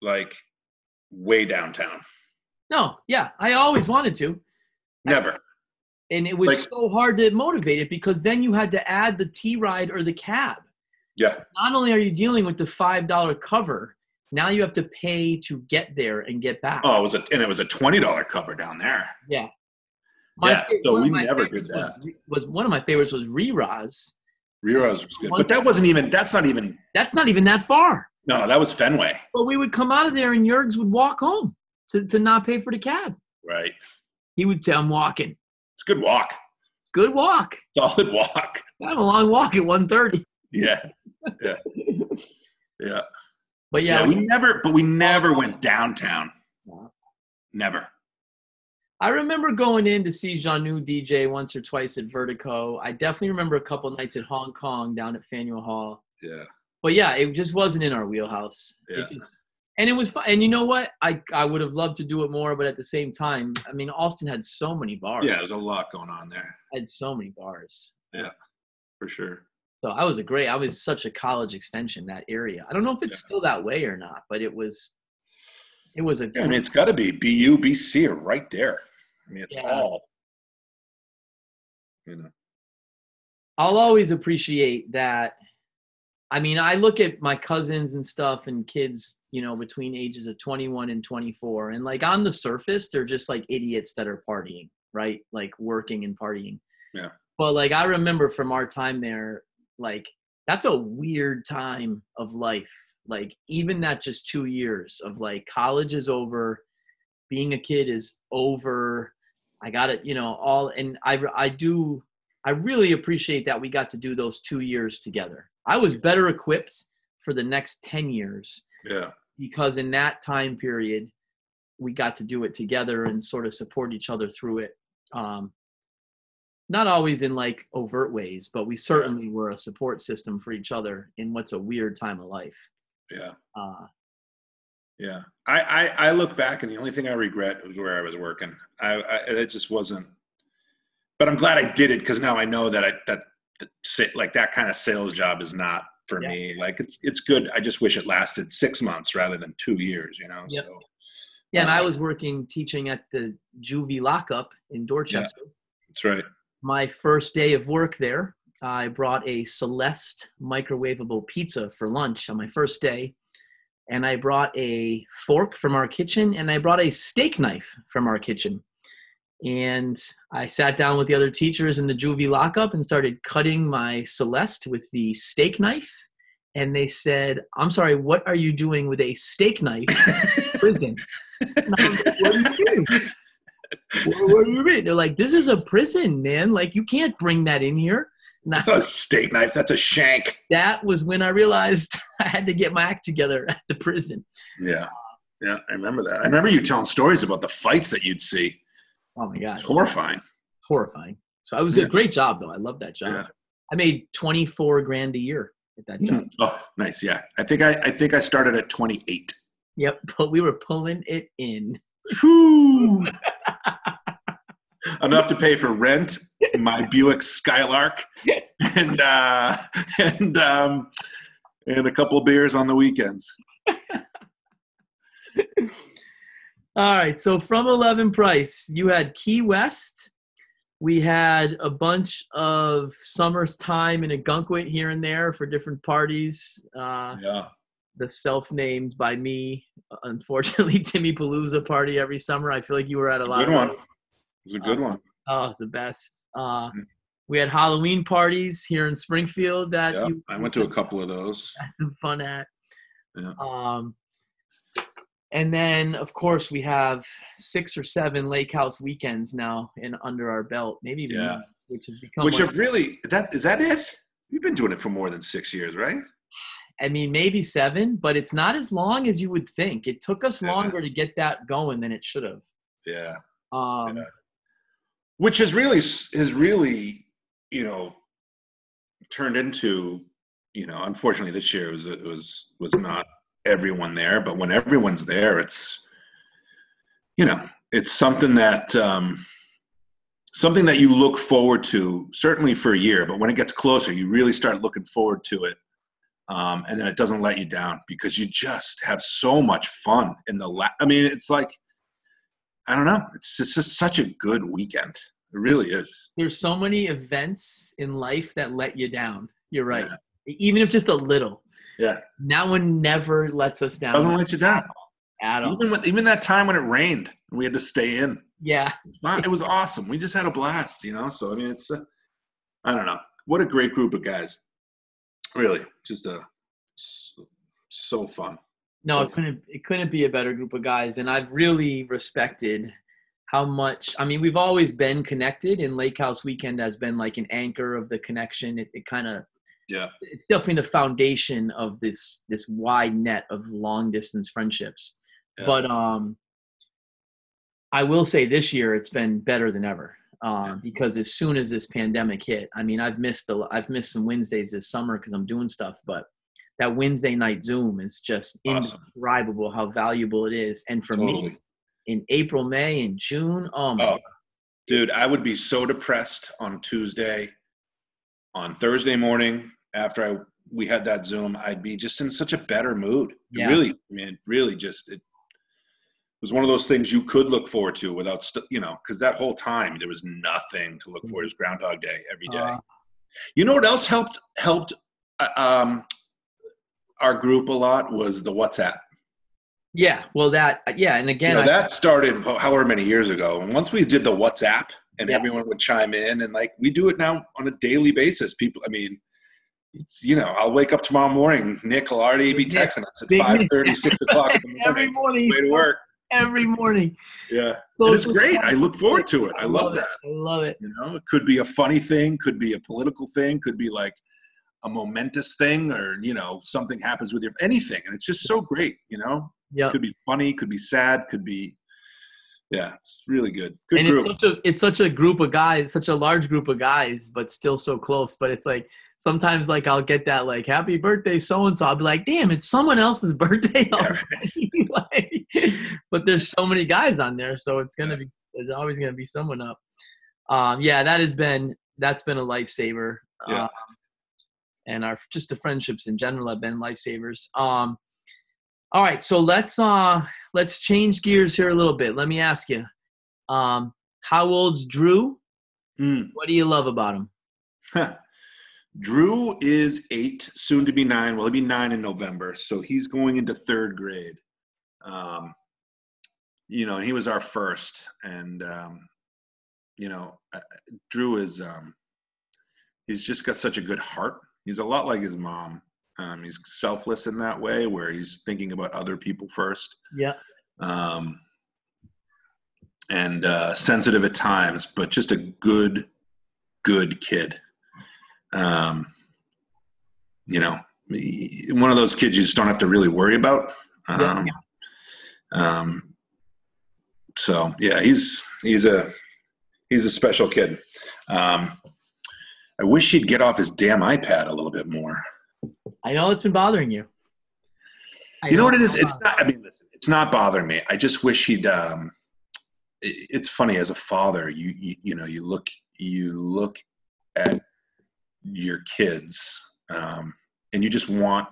like way downtown. No, yeah. I always wanted to. Never. and it was Like- so hard to motivate it because then you had to add the T ride or the cab. Yeah. Not only are you dealing with the five dollar cover, now you have to pay to get there and get back. Oh, it was a and it was a twenty dollar cover down there. yeah. yeah, fa- so we never did was- that. Was, one of my favorites was Reraz. Reros was good, but that wasn't even. That's not even. That's not even that far. No, that was Fenway. But we would come out of there and Yergs would walk home to, to not pay for the cab. Right. He would say, I'm walking. It's a good walk. Good walk. Solid walk. I have a long walk at 1.30. Yeah. Yeah. Yeah. But Yeah. yeah, we never, but we never went downtown. No. Never. I remember going in to see Janu DJ once or twice at Vertigo. I definitely remember a couple nights at Hong Kong down at Faneuil Hall. Yeah. But yeah, it just wasn't in our wheelhouse. It Yeah. just- and it was fun. And you know what? I, I would have loved to do it more, but at the same time, I mean, Allston had so many bars. Yeah. There's a lot going on there had so many bars. Yeah, for sure. So I was a great. I was such a college extension that area. I don't know if it's Yeah. still that way or not, but it was. It was a. Yeah. I mean, it's got to be BU, BC are right there. I mean, it's Yeah. all, you know. I'll always appreciate that. I mean, I look at my cousins and stuff and kids, you know, between ages of 21 and 24, and like on the surface, they're just like idiots that are partying, right? Like working and partying. Yeah. But like, I remember from our time there, like, that's a weird time of life. Like, even that just two years of like college is over, being a kid is over. I got it, you know, all, and I, I do I really appreciate that we got to do those two years together. I was better equipped for the next 10 years Yeah. because in that time period, we got to do it together and sort of support each other through it. Um, not always in like overt ways, but we certainly were a support system for each other in what's a weird time of life. Yeah. Uh, Yeah, I, I I look back and the only thing I regret was where I was working. I, I it just wasn't. But I'm glad I did it because now I know that I that, that like that kind of sales job is not for Yeah. me. Like it's it's good. I just wish it lasted six months rather than two years. You know. Yep. So Yeah, and I Uh, was working teaching at the juvie lockup in Dorchester. that's right. My first day of work there, I brought a Celeste microwavable pizza for lunch on my first day. And I brought a fork from our kitchen and I brought a steak knife from our kitchen. And I sat down with the other teachers in the juvie lockup and started cutting my Celeste with the steak knife. And they said, I'm sorry, what are you doing with a steak knife in [LAUGHS] prison? And I was like, what are you doing? What, what do you mean? They're like, this is a prison, man. Like, you can't bring that in here. And That's not a steak knife. That's a shank. that was when I realized [LAUGHS] I had to get my act together at the prison. Yeah. Yeah, I remember that. I remember you telling stories about the fights that you'd see. Oh my God. Horrifying. Horrifying. So I was Yeah. a great job, though. I love that job. Yeah. I made 24 grand a year at that job. Oh, nice. Yeah, I think I I think I started at 28. Yep. [LAUGHS] But we were pulling it in. [LAUGHS] Enough to pay for rent, my Buick Skylark, [LAUGHS] and uh, and um, and a couple beers on the weekends. All right. So from 11 Price, you had Key West. We had a bunch of summer's time in Ogunquit here and there for different parties. Uh, Yeah, the self-named by me, unfortunately, [LAUGHS] Timmy Palooza party every summer. I feel like you were at a lot good of one. It was a good one. Oh, it's the best. Uh, Mm. we had Halloween parties here in Springfield that Yeah, you I went to a couple of those. [LAUGHS] had some fun at. Yeah. Um, and then, of course, we have six or seven Lake House weekends now in under our belt, maybe even Yeah. which has become. Which like- have really that is that it? You've been doing it for more than six years, right? I mean, maybe seven, but it's not as long as you would think. It took us Yeah. longer to get that going than it should have. Yeah. Um, Yeah. which has really has really you know turned into you know unfortunately this year was it was was not everyone there but when everyone's there it's you know it's something that um something that you look forward to certainly for a year but when it gets closer you really start looking forward to it um, and then it doesn't let you down because you just have so much fun in the la- i mean it's like I don't know. It's just, just such a good weekend. It really is. there's so many events in life that let you down. You're right. Even if just a little. Yeah. That one never lets us down Doesn't let you down. at all. Even when, even that time when it rained and we had to stay in, Yeah. not, it was awesome. We just had a blast, you know. So I mean, it's uh, I don't know. What a great group of guys. Really, just a so, so fun. No, So it couldn't it couldn't be a better group of guys. And I've really respected how much I mean, we've always been connected and Lake House Weekend has been like an anchor of the connection. It, it kind of Yeah. it's definitely the foundation of this this wide net of long distance friendships. Yeah. But um I will say this year it's been better than ever. Um, Yeah. because as soon as this pandemic hit, I mean, I've missed a, I've missed some Wednesdays this summer because I'm doing stuff, but that Wednesday night Zoom is just Awesome. indescribable how valuable it is. And for me, in April, May, and June, oh my, Oh, dude, I would be so depressed on Tuesday, on Thursday morning after I we had that Zoom. I'd be just in such a better mood. It Yeah. Really, I mean, really just it was one of those things you could look forward to without, st- you know, because that whole time there was nothing to look forward. It was Groundhog Day every day. Uh, you know what else helped helped uh, um, our group a lot was the WhatsApp. yeah. Well, that yeah, and again, you know, I- that started however many years ago. And once we did the WhatsApp and Yeah. everyone would chime in and like we do it now on a daily basis. People, I mean, it's, you know, I'll wake up tomorrow morning, Nick will already be texting us at Big five Nick. thirty, six o'clock in the [LAUGHS] every morning. morning, Way to work. every morning. Yeah. So it's great. I look forward to it. I love it. that. I love it. You know, it could be a funny thing, could be a political thing, could be like a momentous thing, or you know, something happens with your anything, and it's just so great. You know, Yeah. could be funny, could be sad, could be, yeah, it's really good. Good and group. it's such a it's such a group of guys, such a large group of guys, but still so close. But it's like sometimes like I'll get that like happy birthday so and so. I'll be like, damn, it's someone else's [LAUGHS] birthday already. [LAUGHS] like, but there's so many guys on there, so it's gonna be there's always gonna be someone up. Um, yeah, that has been that's been a lifesaver. Yeah. Um, and our just the friendships in general have been lifesavers. Um, all right, so let's uh let's change gears here a little bit. Let me ask you, um, how old's Drew? Hmm. What do you love about him? Drew is eight, soon to be nine. Well, he'll be nine in November, so he's going into third grade. Um, you know, and he was our first, and um, you know, uh, Drew is um, he's just got such a good heart. He's a lot like his mom. Um, he's selfless in that way, where he's thinking about other people first. Yeah. um, and uh, sensitive at times, but just a good, good kid. Um, you know, one of those kids you just don't have to really worry about. Yeah. Um, um, so yeah, he's he's a he's a special kid. Um, I wish he'd get off his damn iPad a little bit more. I know it's been bothering you. I you know what it's it's not i mean listen it's not bothering me i just wish he'd um it- it's funny as a father you, you you know you look you look at your kids um and you just want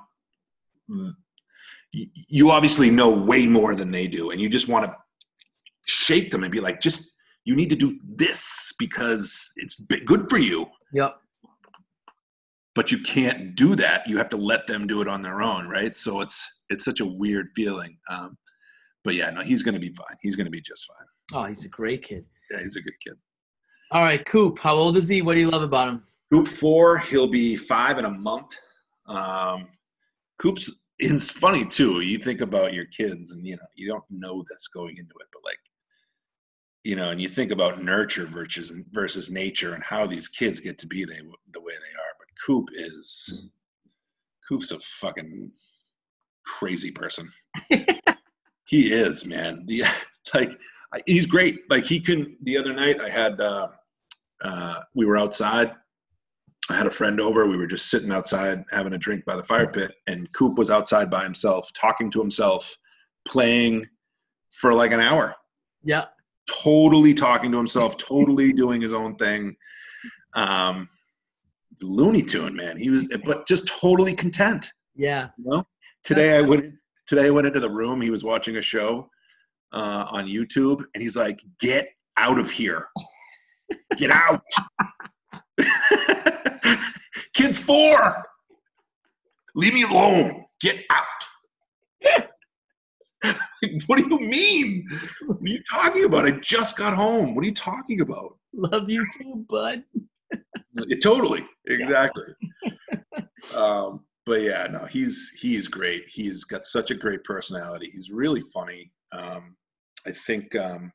you- obviously know way more than they do and you just want to shake them and be like just you need to do this because it's good for you Yep. but you can't do that you have to let them do it on their own right so it's it's such a weird feeling um, but yeah no he's going to be fine he's going to be just fine Oh, he's a great kid. yeah he's a good kid All right, Coop. How old is he? What do you love about him? Coop four he'll be five in a month. Um, coop's it's funny too you think about your kids and you know you don't know this going into it but like you know and you think about nurture versus versus nature and how these kids get to be they, the way they are but coop is coop's a fucking crazy person. [LAUGHS] He is man. The [LAUGHS] like I- he's great. Like he can the other night i had uh uh we were outside i had a friend over we were just sitting outside having a drink by the fire pit and coop was outside by himself talking to himself playing for like an hour Yeah. totally talking to himself totally [LAUGHS] doing his own thing um looney tune man he was but just totally content Yeah. you know? Today I went today I went into the room. He was watching a show uh, on YouTube, and he's like, "Get out of here! Get out!" [LAUGHS] Kid's four. Leave me alone. Get out. [LAUGHS] what do you mean? What are you talking about? I just got home. What are you talking about? Love you too, bud. Yeah, totally, [LAUGHS] exactly. [LAUGHS] um, but yeah, no, he's he's great. He's got such a great personality. He's really funny. Um, I think, um,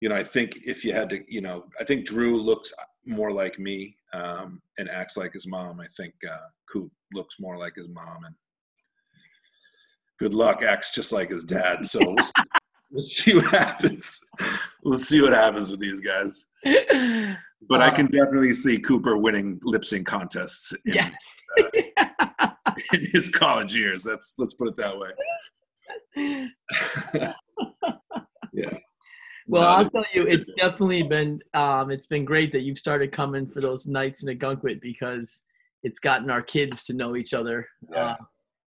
you know, I think if you had to, you know, I think Drew looks more like me um, and acts like his mom. I think uh, Coop looks more like his mom, and good luck acts just like his dad. So we'll see, [LAUGHS] we'll see what happens. We'll see what happens with these guys. But I Uh, can definitely see Cooper winning lip sync contests in, yes. in his college years. That's let's put it that way. [LAUGHS] [LAUGHS] yeah. Well, I'll tell you, it's [LAUGHS] definitely been um, it's been great that you've started coming for those nights in Ogunquit because it's gotten our kids to know each other. Yeah. Uh,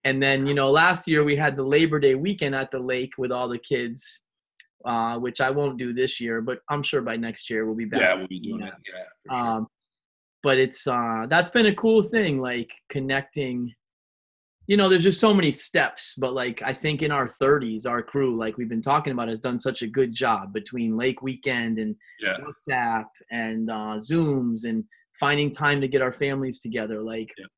and then you know, last year we had the Labor Day weekend at the lake with all the kids, uh, which I won't do this year, but I'm sure by next year we'll be back. yeah, we'll be doing Yeah. it. Yeah. For sure. um, but it's uh, that's been a cool thing, like connecting. You know, there's just so many steps, but like I think in our 30s, our crew, like we've been talking about, has done such a good job between Lake Weekend and yeah. WhatsApp and uh, Zooms and finding time to get our families together. Like, Yep.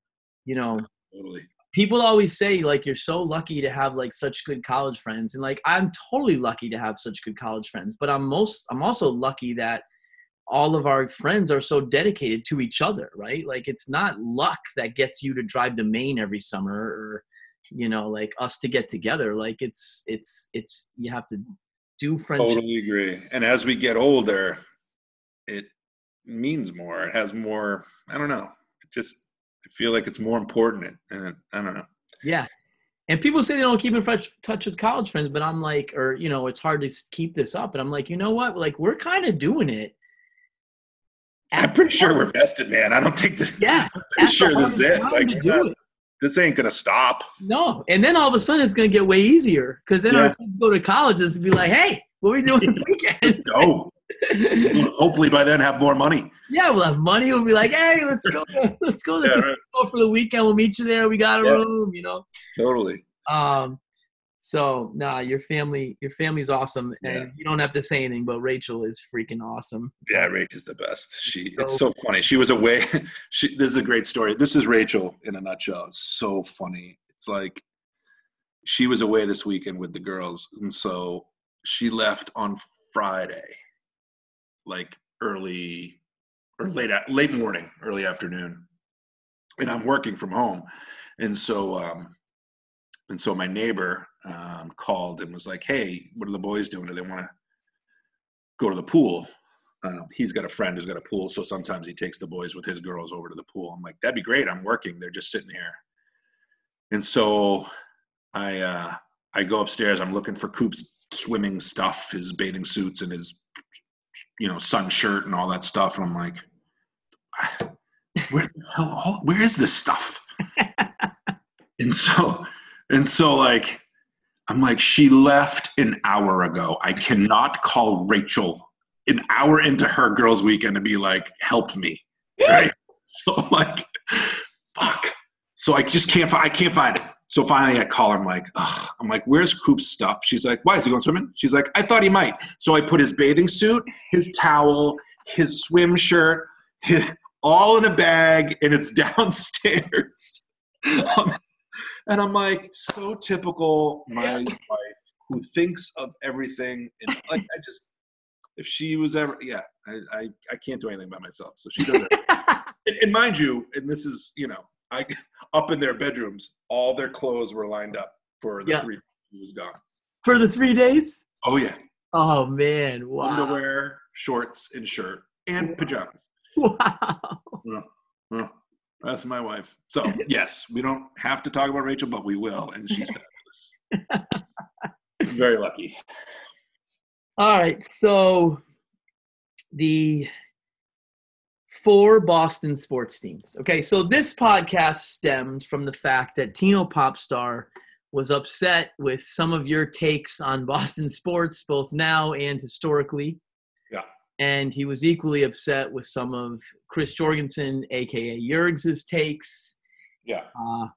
you know, Totally. people always say like you're so lucky to have like such good college friends, and like I'm totally lucky to have such good college friends. But I'm most I'm also lucky that all of our friends are so dedicated to each other, right? Like it's not luck that gets you to drive to Maine every summer or you know like us to get together like it's it's it's you have to do friendship Totally agree. And as we get older, it means more. It has more. I don't know. It just I feel like it's more important, and, I don't know. Yeah. And people say they don't keep in touch with college friends, but I'm like, or, you know, it's hard to keep this up. And I'm like, you know what? Like, we're kind of doing it. I'm pretty sure we're vested, man. I don't think this. Yeah. I'm pretty sure this is it. Like, time to we're do not- it. this ain't gonna stop. No. And then all of a sudden it's to get way easier because then Yeah. our kids go to colleges and be like, hey, what are we doing this [LAUGHS] weekend? Go. [LAUGHS] We'll hopefully by then have more money. yeah, we'll have money. We'll be like, hey, let's go. [LAUGHS] Let's go Yeah, right. for the weekend. We'll meet you there. We got a Yeah. room, you know. Totally. Um, so nah, your family, your family's awesome, and Yeah. you don't have to say anything. But Rachel is freaking awesome. Yeah, Rach is the best. She it's So- so funny. She was away. [LAUGHS] She this is a great story. This is Rachel in a nutshell. It's so funny. It's like she was away this weekend with the girls, and so she left on Friday, like early or late late morning, early afternoon, and I'm working from home, and so um, and so my neighbor um, called and was like, "Hey, what are the boys doing? Do they want to go to the pool?" um, he's got a friend who's got a pool, so sometimes he takes the boys with his girls over to the pool. I'm like, that'd be great. I'm working. They're just sitting here, and so I uh, I go upstairs. I'm looking for Coop's swimming stuff, his bathing suits, and his you know sun shirt and all that stuff. And I'm like, where the hell? Where is this stuff? [LAUGHS] and so and so like I'm like, she left an hour ago. I cannot call Rachel an hour into her girls' weekend to be like, help me. Right. [LAUGHS] so I'm like, fuck. So I just can't find I can't find it. So finally I call her, I'm like, Ugh. I'm like, where's Coop's stuff? She's like, why is he going swimming? She's like, I thought he might. So I put his bathing suit, his towel, his swim shirt, his, all in a bag, and it's [LAUGHS] downstairs. [LAUGHS] Um, and I'm like, so typical my wife who thinks of everything. And like, I just, if she was ever, yeah, I, I, I can't do anything by myself. So she does it. [LAUGHS] and, and mind you, and this is, you know, I [LAUGHS] up in their bedrooms, all their clothes were lined up for the Yeah. three he was gone. For the three days? Oh yeah, Oh man! Wow! underwear, shorts, and shirt, and pajamas. [LAUGHS] Wow! Well, well, that's my wife. So [LAUGHS] yes, we don't have to talk about Rachel, but we will, and she's [LAUGHS] fabulous. Very lucky. All right, so the four Boston sports teams. Okay, so this podcast stemmed from the fact that Tino Popstar was upset with some of your takes on Boston sports, both now and historically. And he was equally upset with some of Chris Jorgensen, aka Jurgs's takes. Yeah. Uh,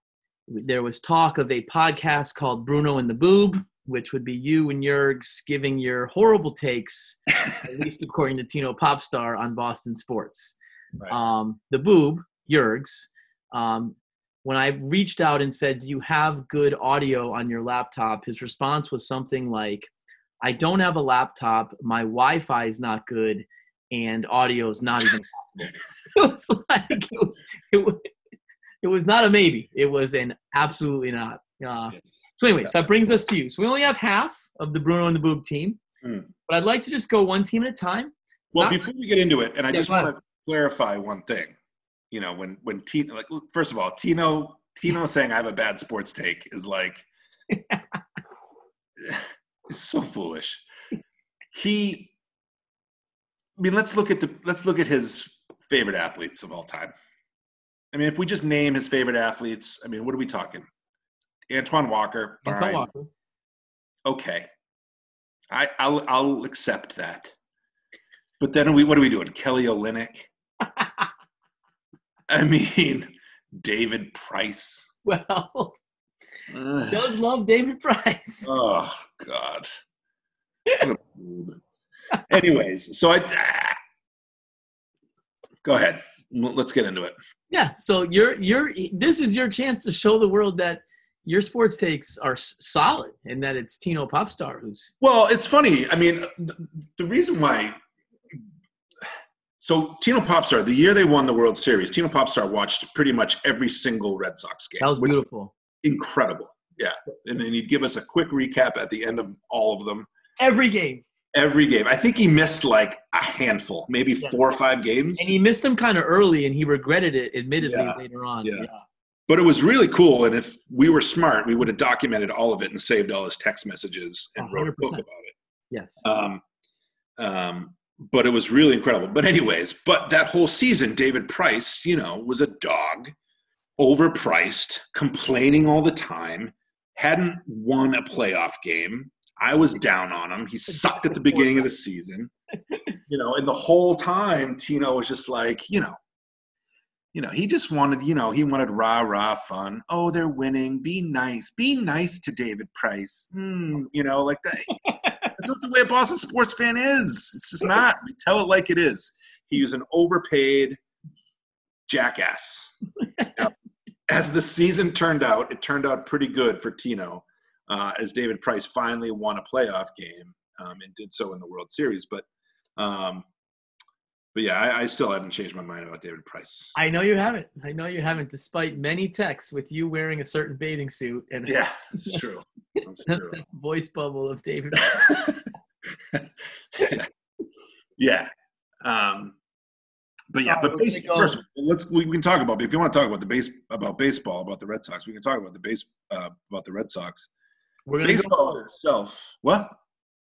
there was talk of a podcast called Bruno and the Boob, which would be you and Jurgs giving your horrible takes, [LAUGHS] at least according to Tino Popstar on Boston sports. Right. Um, the Boob, Jurgs, um, when I reached out and said, Do you have good audio on your laptop? His response was something like, I don't have a laptop, my Wi Fi is not good, and audio is not even possible. [LAUGHS] it was like, it was, it was, it was not a maybe. It was an absolutely not. Uh, so, anyways, that brings us to you. So, we only have half of the Bruno and the Boob team, Hmm. but I'd like to just go one team at a time. Well, Not- before we get into it, and I Yeah, just want to clarify one thing. You know, when when Tino, like, first of all, Tino, Tino [LAUGHS] saying I have a bad sports take is like, [LAUGHS] it's so foolish. He, I mean, let's look at the let's look at his favorite athletes of all time. I mean, if we just name his favorite athletes, I mean, what are we talking? Antoine Walker, Antoine Walker. okay. I I'll I'll accept that. But then we what are we doing? Kelly Olynyk. [LAUGHS] I mean, David Price. Well. Does love David Price. [LAUGHS] Oh God. What a boob. Anyways, so I ah. go ahead. Let's get into it. Yeah, so you're you're this is your chance to show the world that your sports takes are solid and that it's Tino Popstar who's Well, it's funny. I mean, the, the reason why. So Tino Popstar, the year they won the World Series, Tino Popstar watched pretty much every single Red Sox game. that was beautiful. Incredible. Yeah, and then he'd give us a quick recap at the end of all of them. Every game. every game. I think he missed like a handful, maybe Yeah. four or five games. And he missed them kind of early, and he regretted it, admittedly, Yeah. later on. Yeah. but it was really cool. And if we were smart, we would have documented all of it and saved all his text messages and A wrote a book about it. Yes. Um, um, but it was really incredible. But anyways, but that whole season, David Price, you know, was a dog, overpriced, complaining all the time, hadn't won a playoff game. I was down on him. He sucked at the beginning of the season. You know, and the whole time Tino was just like, you know, you know, he just wanted, you know, he wanted rah rah fun. Oh, they're winning. Be nice. Be nice to David Price. Hmm, you know, like that. That's not the way a Boston sports fan is. It's just not. We tell it like it is. He was an overpaid jackass. Now, as the season turned out, it turned out pretty good for Tino, uh, as David Price finally won a playoff game um, and did so in the World Series. But, um, but yeah, I, I still haven't changed my mind about David Price. I know you haven't. I know you haven't, despite many texts with you wearing a certain bathing suit and Yeah, it's true. That's [LAUGHS] true. [LAUGHS] voice bubble of David. [LAUGHS] yeah. yeah. Um, but yeah, but base, first, let's we, can talk about. If you want to talk about the base about baseball, about the Red Sox, we can talk about the base uh, about the Red Sox. We're gonna Baseball go. itself. What?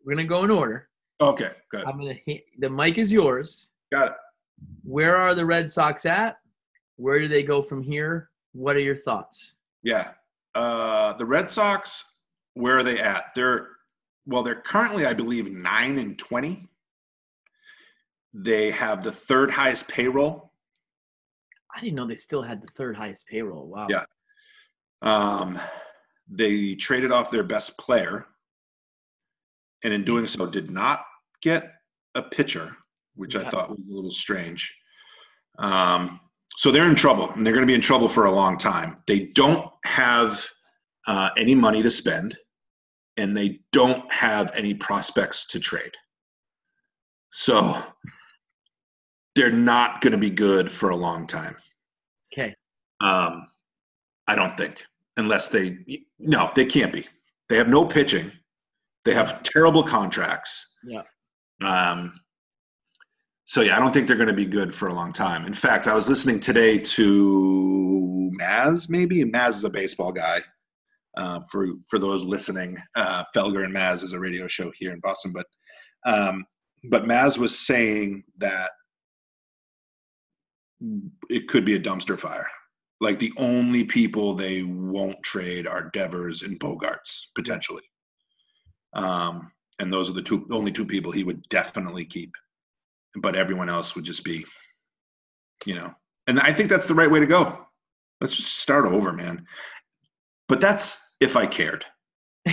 We're gonna go in order. Okay, good. I'm gonna. hit- The mic is yours. Got it. Where are the Red Sox at? Where do they go from here? What are your thoughts? Yeah. Uh, the Red Sox. Where are they at? They're well. They're currently, I believe, nine and twenty. They have the third highest payroll. I didn't know they still had the third highest payroll. Wow. Yeah. Um, they traded off their best player, and in doing so, did not get a pitcher, which I thought was a little strange. Um, so they're in trouble, and they're going to be in trouble for a long time. They don't have uh, any money to spend, and they don't have any prospects to trade. So they're not going to be good for a long time. Okay. Um, I don't think, unless they, no, they can't be. They have no pitching. They have terrible contracts. Yeah. Um, so yeah, I don't think they're going to be good for a long time. In fact, I was listening today to Maz, maybe Maz is a baseball guy. Uh, for for those listening, uh, Felger and Maz is a radio show here in Boston, but um, but Maz was saying that it could be a dumpster fire. Like the only people they won't trade are Devers and Bogaerts potentially, um, and those are the two only two people he would definitely keep. But everyone else would just be, you know. And I think that's the right way to go. Let's just start over, man. But that's if I cared. [LAUGHS]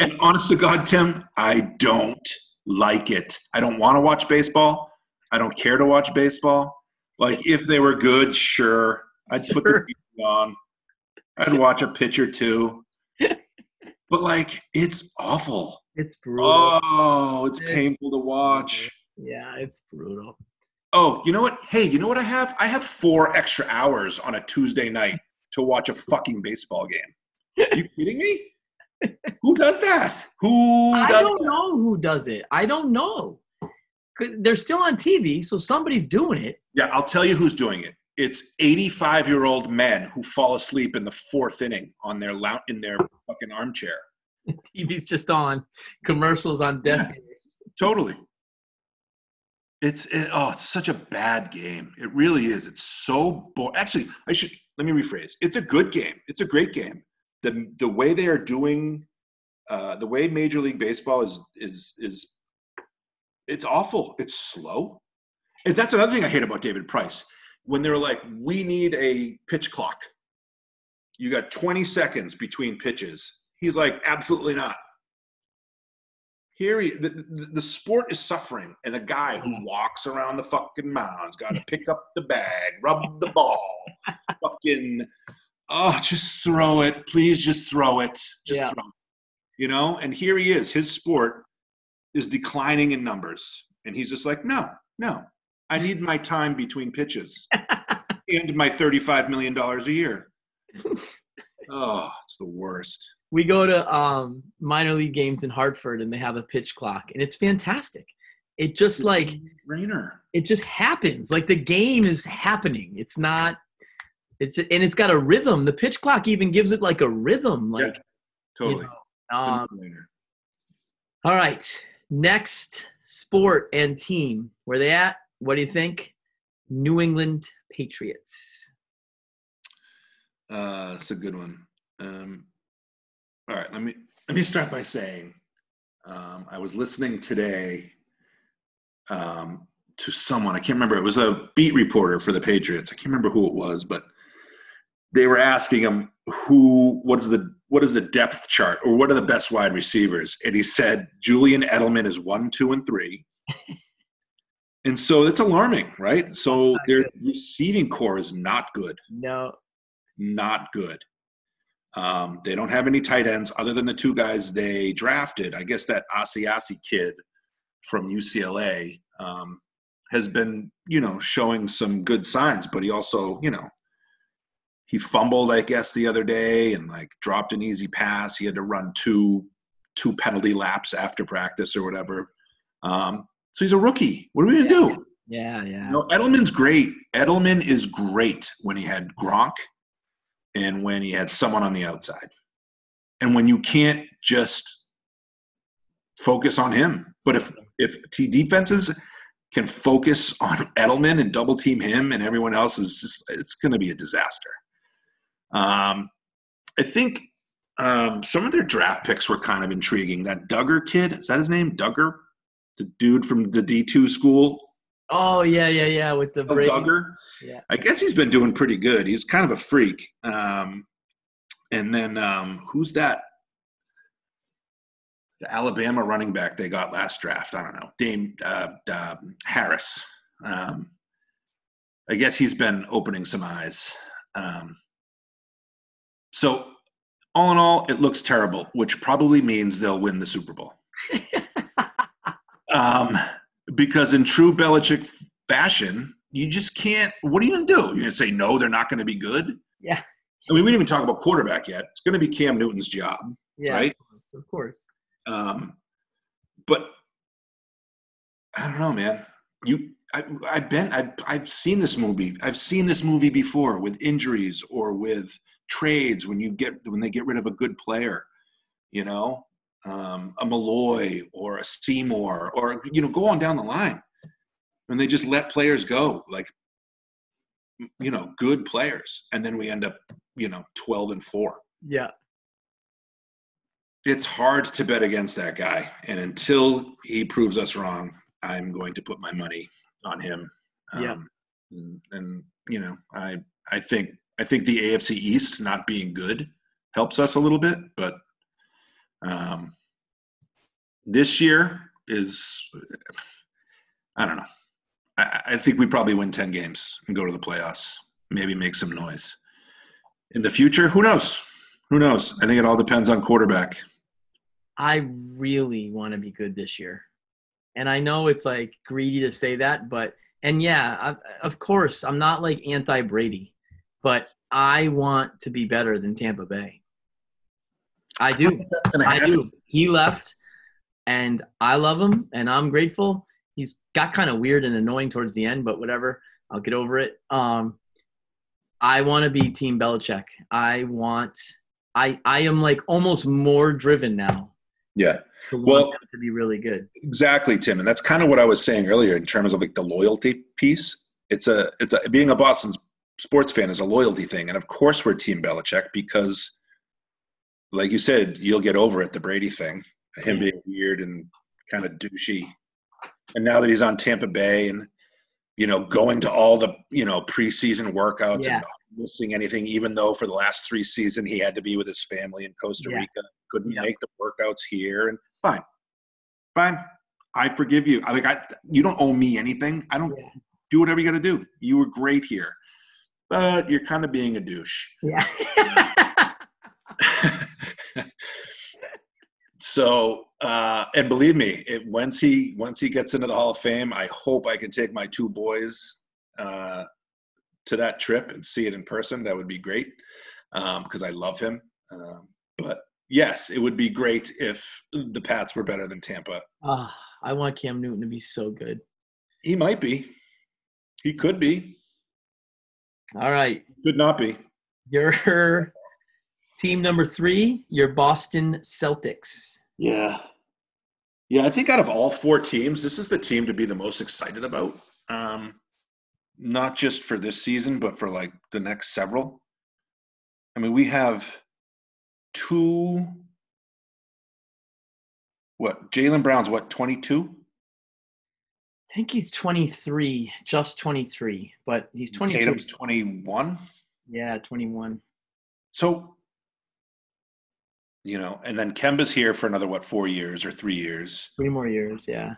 and honest to God, Tim, I don't like it. I don't want to watch baseball. I don't care to watch baseball. Like if they were good, sure, I'd put the TV on. I'd watch a pitch or two. [LAUGHS] But like, it's awful. It's brutal. Oh, it's It's painful to watch. Yeah, it's brutal. Oh, you know what? Hey, you know what I have? I have four extra hours on a Tuesday night to watch a fucking baseball game. Are you [LAUGHS] kidding me? Who does that? Who I don't that? know who does it. I don't know. They're still on TV, so somebody's doing it. Yeah, I'll tell you who's doing it. It's 85 year old men who fall asleep in the fourth inning on their lou- in their fucking armchair. [LAUGHS] TV's just on commercials on death. Yeah. Totally. It's it, oh, it's such a bad game. It really is. It's so boring. Actually, I should let me rephrase. It's a good game. It's a great game. The the way they are doing, uh, the way Major League Baseball is is is, it's awful. It's slow, and that's another thing I hate about David Price. When they're like, we need a pitch clock. You got 20 seconds between pitches. He's like, absolutely not. Here, he, the, the, the sport is suffering, and a guy who mm-hmm. walks around the fucking mounds got to [LAUGHS] pick up the bag, rub the ball, [LAUGHS] fucking, oh, just throw it, please, just throw it, just Yeah. throw it. You know, and here he is. His sport is declining in numbers, and he's just like, no, no, I need my time between pitches [LAUGHS] and my thirty-five million dollars a year. oh, it's the worst. we go to um, minor league games in Hartford and they have a pitch clock and it's fantastic. It just like Rainer. it just happens. Like the game is happening. It's not. It's and it's got a rhythm. The pitch clock even gives it like a rhythm. Like Yeah, Totally. you know, um, all right, next sport and team. Where they at? What do you think? New England Patriots. Uh, that's a good one. Um, all right, let me let me start by saying um, I was listening today um, to someone. I can't remember. It was a beat reporter for the Patriots. I can't remember who it was, but they were asking him who what is the what is the depth chart or what are the best wide receivers, and he said Julian Edelman is one, two, and three. [LAUGHS] And so it's alarming, right? So their good. receiving corps is not good No. not good. Um, they don't have any tight ends other than the two guys they drafted. I guess that Asiasi kid from UCLA um, has been, you know, showing some good signs, but he also, you know, he fumbled, I guess, the other day and like dropped an easy pass. He had to run two two penalty laps after practice or whatever. Um, so he's a rookie. What are we gonna do? Yeah, yeah. No, Edelman's great. Edelman is great when he had Gronk and when he had someone on the outside. And when you can't just focus on him. But if if T defenses can focus on Edelman and double team him and everyone else is just it's going to be a disaster. Um, I think um, some of their draft picks were kind of intriguing. That Dugger kid, is that his name? Dugger? The dude from the D2 school, Oh yeah, yeah, yeah. With the Brady. Dugger. Yeah. I guess he's been doing pretty good. He's kind of a freak. Um, and then um, who's that? The Alabama running back they got last draft. I don't know. Dame uh, uh, Harris. Um, I guess he's been opening some eyes. Um, so, all in all, it looks terrible, which probably means they'll win the Super Bowl. [LAUGHS] um, because in true Belichick fashion, you just can't. What are you going to do? You're going to say no, they're not going to be good. Yeah. I mean, we didn't even talk about quarterback yet. It's going to be Cam Newton's job, Yeah. right? Of course. Of course. Um, but I don't know, man. You, I, I've been, I've, I've seen this movie. I've seen this movie before with injuries or with trades when you get when they get rid of a good player. You know, um, a Milloy or a Seymour or you know, go on down the line. and they just let players go, like you know, good players, and then we end up, you know, twelve and four Yeah. it's hard to bet against that guy. And until he proves us wrong, I'm going to put my money on him. Yeah. and, and you know, I I think I think the AFC East not being good helps us a little bit, but um, this year is I don't know. I, I think we probably win ten games and go to the playoffs. Maybe make some noise. In the future, who knows? Who knows? I think it all depends on quarterback. I really want to be good this year. And I know it's like greedy to say that, but and yeah, I, of course, I'm not like anti Brady, but I want to be better than Tampa Bay. I do. To I do. He left, and I love him, and I'm grateful. He's got kind of weird and annoying towards the end, but whatever. I'll get over it. Um, I want to be Team Belichick. I want. I I am like almost more driven now Yeah, to Well- to be really good. exactly, Tim. And that's kind of what I was saying earlier in terms of like the loyalty piece. It's a, it's a, being a Boston sports fan is a loyalty thing. And of course we're Team Belichick because, like you said, you'll get over it, the Brady thing, him mm-hmm. being weird and kind of douchey. And now that he's on Tampa Bay and, you know, going to all the, you know, preseason workouts Yeah. and not missing anything, even though for the last three seasons he had to be with his family in Costa Yeah. Rica, couldn't Yeah. make the workouts here. And fine, fine. I forgive you. I like I you don't owe me anything. I don't do whatever you got to do. You were great here, but you're kind of being a douche. Yeah. [LAUGHS] so, uh, and believe me, it, once he once he gets into the Hall of Fame, I hope I can take my two boys uh, to that trip and see it in person. That would be great because I love him. Um, but yes, it would be great if the Pats were better than Tampa. Ah, I want Cam Newton to be so good. He might be. He could be. All right, Could not be. your [LAUGHS] team number three, your Boston Celtics. Yeah. Yeah, I think out of all four teams, this is the team to be the most excited about. Um, not just for this season, but for like the next several. I mean, we have two. What? Jaylen Brown's what, 22? I think he's 23, just 23, but he's 22. Tatum's 21. Yeah, 21. So, you know, and then Kemba's here for another, what, four years or three years. Three more years, yeah.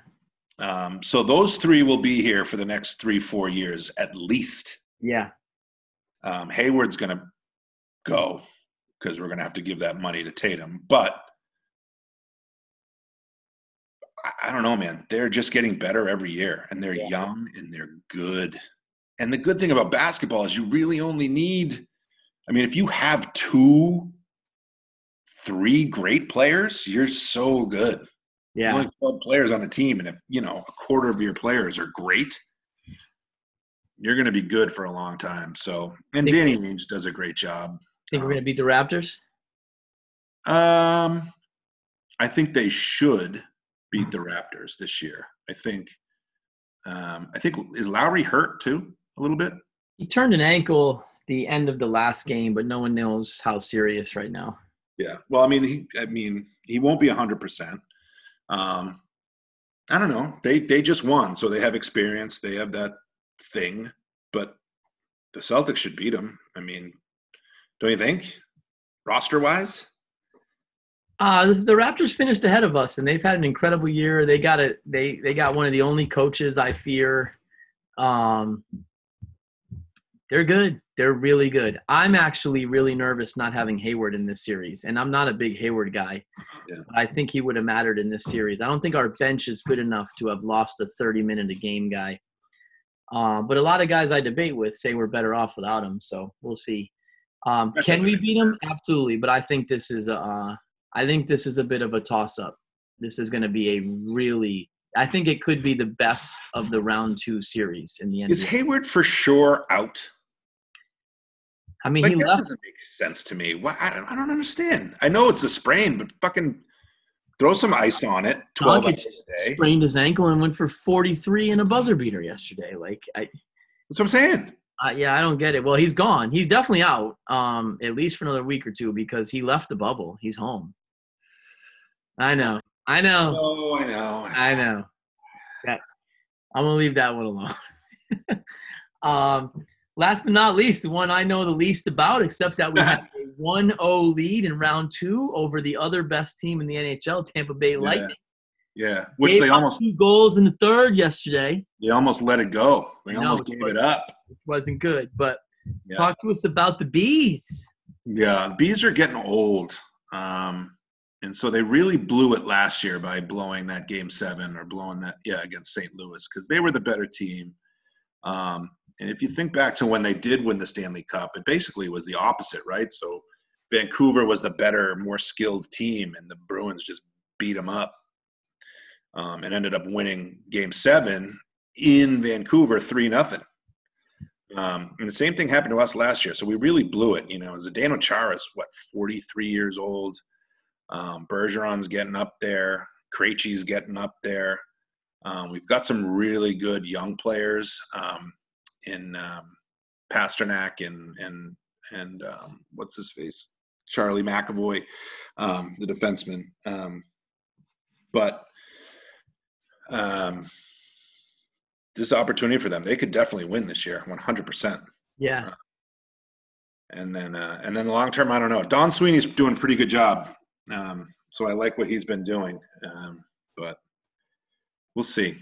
Um, so those three will be here for the next three, four years at least. Yeah. Um, Hayward's going to go because we're going to have to give that money to Tatum. But I, don't know, man. They're just getting better every year, and they're Yeah. young and they're good. And the good thing about basketball is you really only need. I mean, if you have two, three great players, you're so good. Yeah. Only 12 players on the team, and if you know a quarter of your players are great, you're going to be good for a long time. So, and Danny Ainge does a great job. Think we're going to beat the Raptors? Um, I think they should beat the Raptors this year. I think. Um, I think is Lowry hurt too a little bit. He turned an ankle the end of the last game, but no one knows how serious right now. Yeah. Well, I mean, he. I mean, he won't be hundred percent. Um, I don't know. They they just won, so they have experience. They have that thing, but the Celtics should beat them. I mean, don't you think? Roster wise, Uh, the, the Raptors finished ahead of us, and they've had an incredible year. They got a they they got one of the only coaches I fear. Um, they're good. They're really good. I'm actually really nervous not having Hayward in this series, and I'm not a big Hayward guy. Yeah. I think he would have mattered in this series. I don't think our bench is good enough to have lost a 30 minute a game guy. Uh, but a lot of guys I debate with say we're better off without him. So we'll see. Um, can we beat him? Absolutely. But I think this is a. Uh, I think this is a bit of a toss up. This is going to be a really. I think it could be the best of the round two series in the end. is Hayward for sure out? I mean, Like, he that left. doesn't make sense to me. Why? I don't, I don't understand. I know it's a sprain, but fucking throw some ice on it. Twelve Doncic hours a day. sprained his ankle and went for 43 in a buzzer beater yesterday. Like, I, That's what I'm saying. uh, yeah, I don't get it. Well, he's gone. He's definitely out, um, at least for another week or two because he left the bubble. He's home. I know. I know. Oh, I know. I know. That I'm gonna leave that one alone. [LAUGHS] um, last but not least, the one I know the least about, except that we had [LAUGHS] a 1-0 lead in round two over the other best team in the NHL, Tampa Bay Lightning. Yeah, which Gave they almost two goals in the third yesterday, they almost let it go. They know, almost gave it up. which wasn't good. But Yeah. talk to us about the bees. Yeah, the bees are getting old. Um, and so they really blew it last year by blowing that game seven or blowing that, yeah, against St. Louis because they were the better team. Um, and if you think back to when they did win the Stanley Cup, it basically was the opposite, right? So Vancouver was the better, more skilled team, and the Bruins just beat them up um, and ended up winning game seven in Vancouver, 3 nothing. Um, and the same thing happened to us last year. So we really blew it. You know, Zdeno Chara is what, 43 years old. Um, Bergeron's getting up there. Krejci's getting up there. Um, we've got some really good young players um, in um, Pastrnak and and and um, what's his face, Charlie McAvoy, um, the defenseman. Um, but um, this opportunity for them, they could definitely win this year, 100 percent. Yeah. And then, uh, and then the long term, I don't know. Don Sweeney's doing a pretty good job, um, so I like what he's been doing. Um, but we'll see.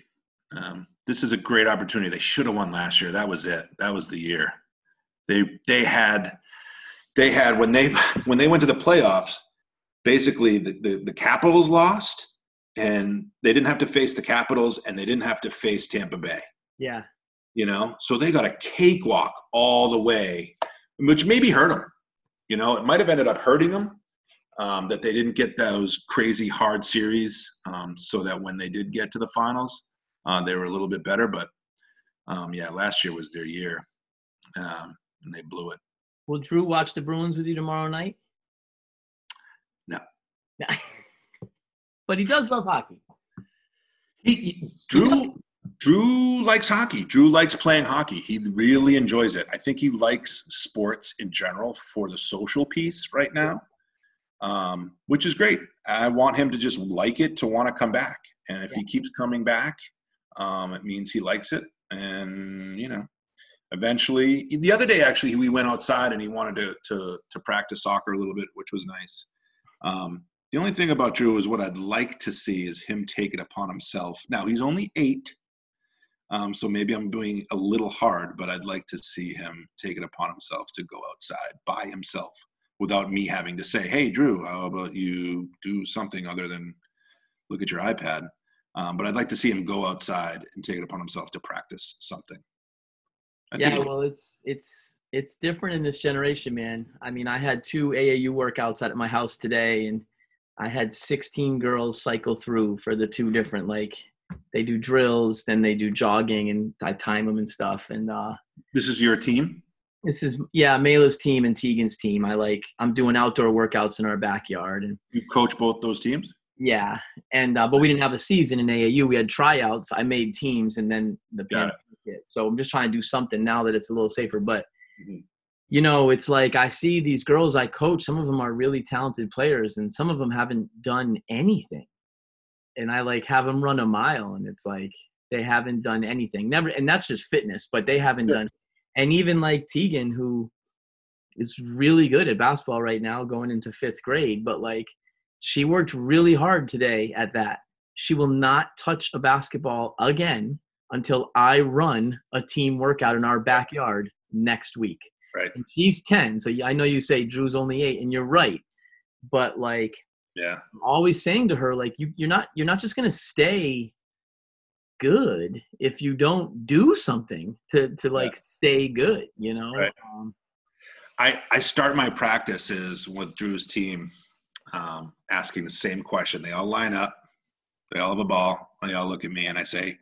Um, this is a great opportunity. They should have won last year. That was it. That was the year. They they had they had when they [LAUGHS] when they went to the playoffs. Basically, the, the, the Capitals lost, and they didn't have to face the Capitals, and they didn't have to face Tampa Bay Yeah. you know so they got a cakewalk all the way which maybe hurt them you know it might have ended up hurting them um, that they didn't get those crazy hard series, um, so that when they did get to the finals, uh, they were a little bit better. But um, yeah, last year was their year, um, and they blew it. Will Drew watch the Bruins with you tomorrow night? No. [LAUGHS] but he does love hockey. He, he- Drew Drew likes hockey. Drew likes playing hockey. He really enjoys it. I think he likes sports in general for the social piece right now, um, which is great. I want him to just like it to want to come back. And if he keeps coming back, um, it means he likes it. And you know, eventually, the other day actually, we went outside and he wanted to to to practice soccer a little bit, which was nice. Um, the only thing about Drew is what I'd like to see is him take it upon himself. Now he's only eight, um, so maybe I'm doing a little hard, but I'd like to see him take it upon himself to go outside by himself without me having to say, "Hey, Drew, how about you do something other than look at your iPad?" Um, but I'd like to see him go outside and take it upon himself to practice something. I yeah, well, it's it's it's different in this generation, man. I mean, I had two AAU workouts at my house today, and I had 16 girls cycle through for the two different like they do drills, then they do jogging, and I time them and stuff. And uh, this is your team. This is yeah, Mayla's team and Tegan's team. I like I'm doing outdoor workouts in our backyard, and You coach both those teams. yeah, and uh, but we didn't have a season in AAU. We had tryouts. I made teams, and then the pandemic hit. So I'm just trying to do something now that it's a little safer. But Mhm. you know, it's like I see these girls I coach. Some of them are really talented players, and some of them haven't done anything. And I like have them run a mile, and it's like they haven't done anything. Never, and that's just fitness, but they haven't Sure. done. And even like Tegan, who is really good at basketball right now, going into fifth grade, but like she worked really hard today at that. She will not touch a basketball again until I run a team workout in our backyard next week. Right. And she's 10. So I know you say Drew's only eight, and you're right. But like, Yeah. I'm always saying to her, like, you, you're not you're not just gonna stay good if you don't do something to to like stay good, you know? Right. Um, I, I start my practices with Drew's team um, asking the same question. They all line up, they all have a ball, they all look at me, and I say,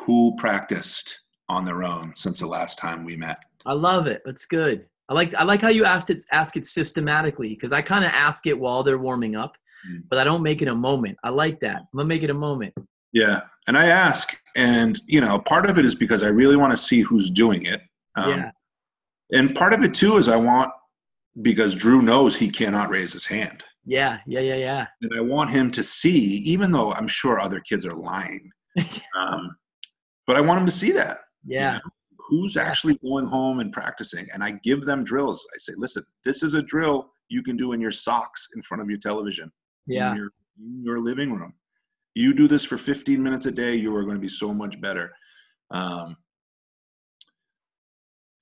Who practiced on their own since the last time we met? I love it. That's good. I like I like how you asked it ask it systematically because I kind of ask it while they're warming up, Mm. but I don't make it a moment. I like that. I'm gonna make it a moment. Yeah. And I ask, and, you know, part of it is because I really want to see who's doing it. Um, yeah. And part of it, too, is I want, because Drew knows he cannot raise his hand. Yeah. Yeah. Yeah. Yeah. and I want him to see, even though I'm sure other kids are lying, [LAUGHS] um, but I want him to see that. you Yeah. know, who's Yeah. actually going home and practicing? And I give them drills. I say, listen, this is a drill you can do in your socks in front of your television, Yeah. in your, in your living room. You do this for 15 minutes a day, you are going to be so much better. Um,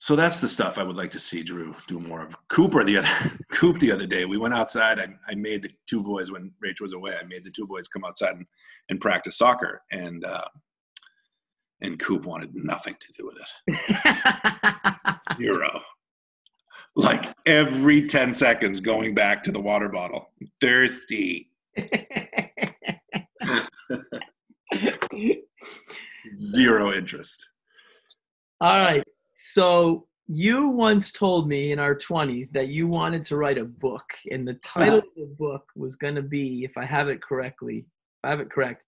so that's the stuff I would like to see Drew do more of. Cooper the other [LAUGHS] Coop the other day, we went outside. I, I made the two boys when Rach was away. I made the two boys come outside and, and practice soccer, and uh, and Coop wanted nothing to do with it. [LAUGHS] Zero. Like every ten seconds, going back to the water bottle, thirsty. [LAUGHS] Zero interest. All right. So you once told me in our 20s that you wanted to write a book, and the title of the book was going to be, if I have it correctly, if I have it correct,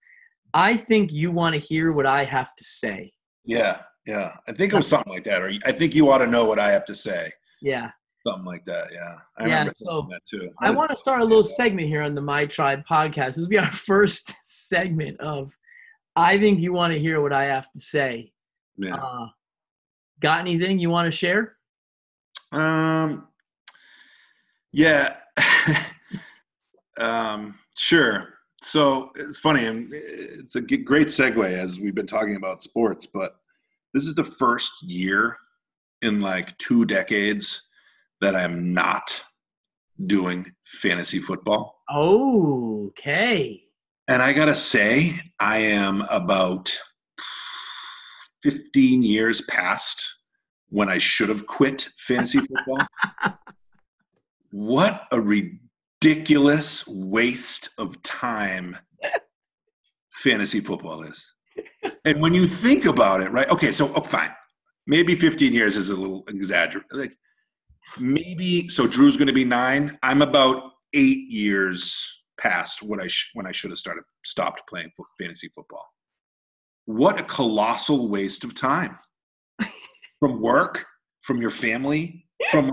I think you want to hear what I have to say. Yeah, yeah. I think it was something like that. Or I think you ought to know what I have to say. Yeah. Something like that. Yeah, I Yeah, remember so that too. I want to start a little segment here on the My Tribe podcast. This will be our [LAUGHS] first segment of I think you want to hear what I have to say. Yeah. Uh, got anything you want to share? Um. Yeah. [LAUGHS] um. Sure. So it's funny, and it's a great segue as we've been talking about sports. But this is the first year in like two decades that I'm not doing fantasy football. Okay. And I gotta say, I am about 15 years past when I should have quit fantasy [LAUGHS] football. what a ridiculous waste of time fantasy football is. And when you think about it, right? Okay, so oh, fine. Maybe 15 years is a little exaggerated. Like maybe so Drew's going to be 9. I'm about 8 years past what I sh- when I should have started stopped playing fo- fantasy football. What a colossal waste of time. [LAUGHS] from work, from your family, from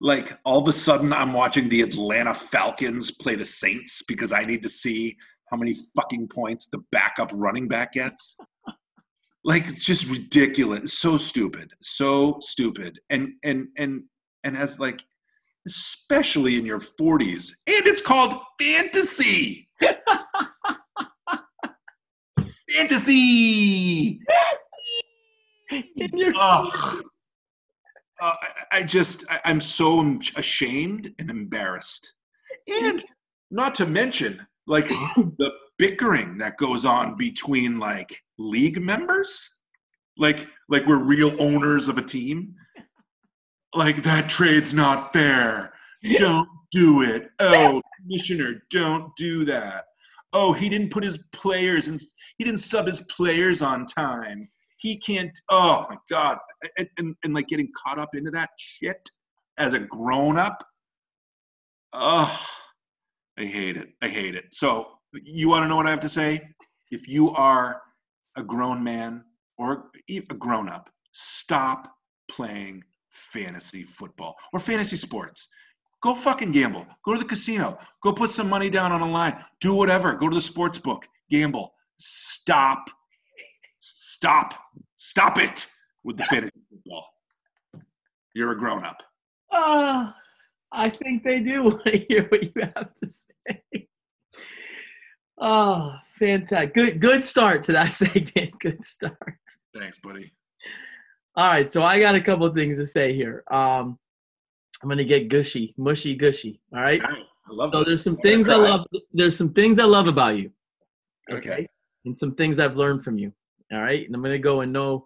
like all of a sudden I'm watching the Atlanta Falcons play the Saints because I need to see how many fucking points the backup running back gets. Like it's just ridiculous. So stupid. So stupid. And and and and as like especially in your 40s. And it's called fantasy. [LAUGHS] fantasy. In your- Ugh. Uh, I, I just, I, I'm so ashamed and embarrassed. And not to mention, like, [LAUGHS] the bickering that goes on between, like, league members. Like, like we're real owners of a team. Like, that trade's not fair. Don't do it. Oh, commissioner, don't do that. Oh, he didn't put his players and he didn't sub his players on time he can't oh my god and, and, and like getting caught up into that shit as a grown-up oh i hate it i hate it so you want to know what i have to say if you are a grown man or a grown-up stop playing fantasy football or fantasy sports. Go fucking gamble. Go to the casino. Go put some money down on a line. Do whatever. Go to the sports book. Gamble. Stop. Stop. Stop it with the fantasy football. You're a grown-up Ah, I think they do want to hear what you have to say. Oh, fantastic. Good good start to that [LAUGHS] segment. Good start. thanks buddy All right, so I got a couple of things to say here. Um, I'm gonna get gushy, mushy, gushy. All right. I love So this. there's some I'm things I love. There's some things I love about you. okay And some things I've learned from you. All right. And I'm gonna go in no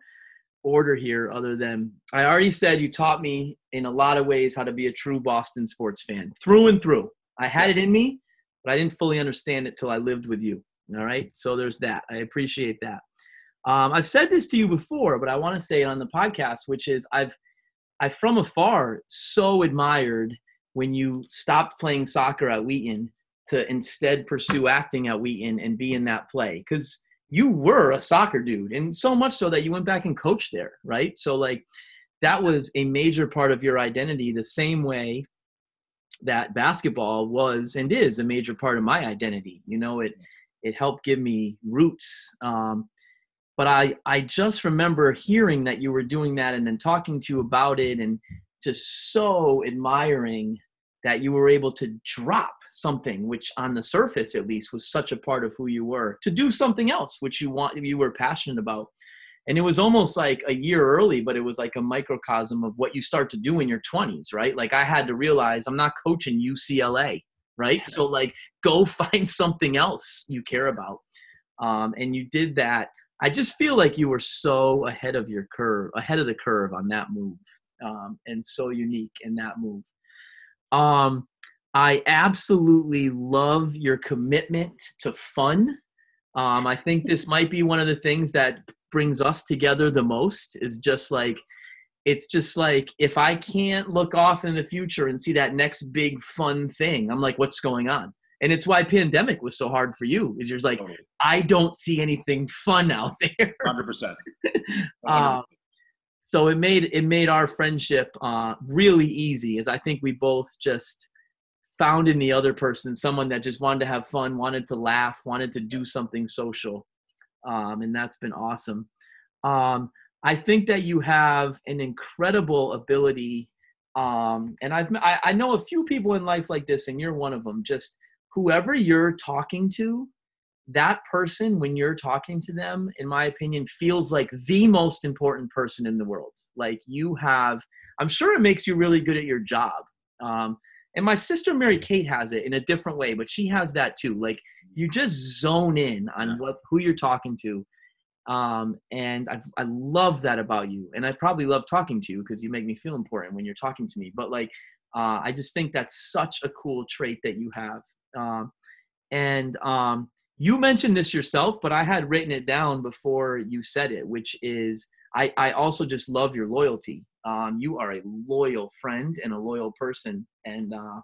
order here, other than I already said you taught me in a lot of ways how to be a true Boston sports fan, through and through. I had it in me, but I didn't fully understand it till I lived with you. All right. So there's that. I appreciate that. Um, I've said this to you before, but I want to say it on the podcast, which is I've I from afar so admired when you stopped playing soccer at Wheaton to instead pursue acting at Wheaton and be in that play because you were a soccer dude, and so much so that you went back and coached there, right? So like that was a major part of your identity, the same way that basketball was and is a major part of my identity. You know, it it helped give me roots. Um, but I I just remember hearing that you were doing that and then talking to you about it and just so admiring that you were able to drop something which on the surface at least was such a part of who you were to do something else which you want you were passionate about and it was almost like a year early but it was like a microcosm of what you start to do in your 20s right? Like i had to realize i'm not coaching ucla right? So like go [LAUGHS] find something else you care about. Um, and you did that. I just feel like you were so ahead of your curve ahead of the curve on that move um, and so unique in that move. Um, I absolutely love your commitment to fun. Um, I think this might be one of the things that brings us together the most is just like, it's just like if I can't look off in the future and see that next big fun thing, I'm like, what's going on? And it's why pandemic was so hard for you, is you're just like, Totally. I don't see anything fun out there. 100%. [LAUGHS] Uh, so it made it made our friendship uh, really easy as i think we both just found in the other person someone that just wanted to have fun wanted to laugh wanted to do something social um, and that's been awesome. Um, i think that you have an incredible ability um, and I've I, I know a few people in life like this and you're one of them just whoever you're talking to that person when you're talking to them in my opinion feels like the most important person in the world. Like you have i'm sure it makes you really good at your job. Um, and my sister mary kate has it in a different way but she has that too. Like you just zone in on what who you're talking to um, and I, I love that about you and i probably love talking to you because you make me feel important when you're talking to me but like Uh, I just think that's such a cool trait that you have. Um, and um, you mentioned this yourself, but I had written it down before you said it, which is I, I also just love your loyalty. Um, you are a loyal friend and a loyal person. And uh,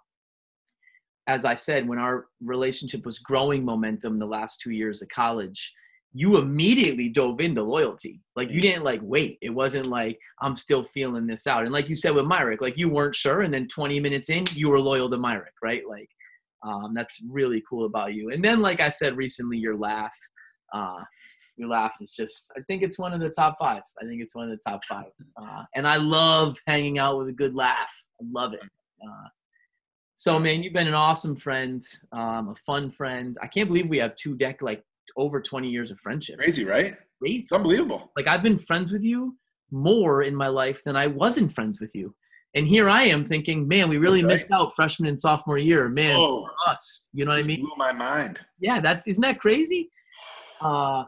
as I said, when our relationship was growing momentum the last two years of college, you immediately dove into loyalty. Like you didn't like wait. It wasn't like I'm still feeling this out. And like you said with Myrick, like you weren't sure, and then 20 minutes in, you were loyal to Myrick, right? Like um, that's really cool about you. And then, like I said recently, your laugh, uh, your laugh is just. I think it's one of the top five. I think it's one of the top five. Uh, and I love hanging out with a good laugh. I love it. Uh, so, man, you've been an awesome friend, um, a fun friend. I can't believe we have two deck like over 20 years of friendship. Crazy, right? Crazy. It's unbelievable. Like I've been friends with you more in my life than I wasn't friends with you. And here I am thinking, man, we really right. missed out freshman and sophomore year. Man, Oh, us. You know what I mean? blew my mind. Yeah, that's isn't that crazy? Uh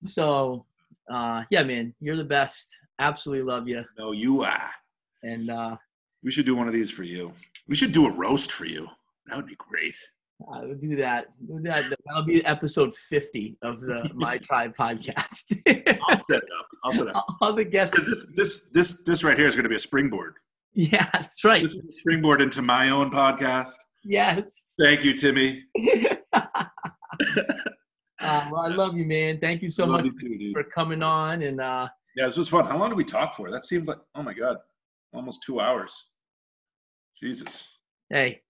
so uh yeah, man, you're the best. Absolutely love you. No, you are. And uh We should do one of these for you. We should do a roast for you. That would be great. I will do that. Do that. That'll be episode 50 of the [LAUGHS] My Tribe podcast. I'll set it up. I'll set it up. All the guests. This, this, this, this right here is going to be a springboard. Yeah, that's right. This is a springboard into my own podcast. Yes. Thank you, Timmy. [LAUGHS] Uh, well, I love you, man. Thank you so Love much you too, for coming on. And uh, Yeah, this was fun. How long did we talk for? That seemed like, oh my God, almost two hours. Jesus. hey,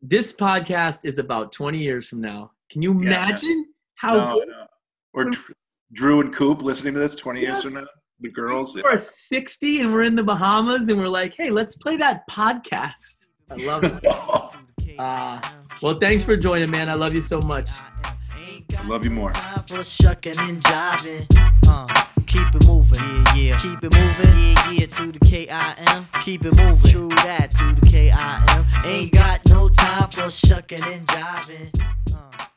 this podcast is about 20 years from now. Can you Yeah. imagine how No, good no. Or Dr- Drew and Coop listening to this 20 years from now? The girls. we're 60 and we're in the Bahamas and we're like, hey, let's play that podcast. I love it. [LAUGHS] Uh, well, thanks for joining, man. I love you so much. I love you more. Time for shucking and jiving. Keep it moving. Yeah, yeah. Keep it moving. Yeah, yeah. To the K-I-M. Keep it moving. True that. To the K-I-M. Ain't got no time for shucking and jiving. Uh.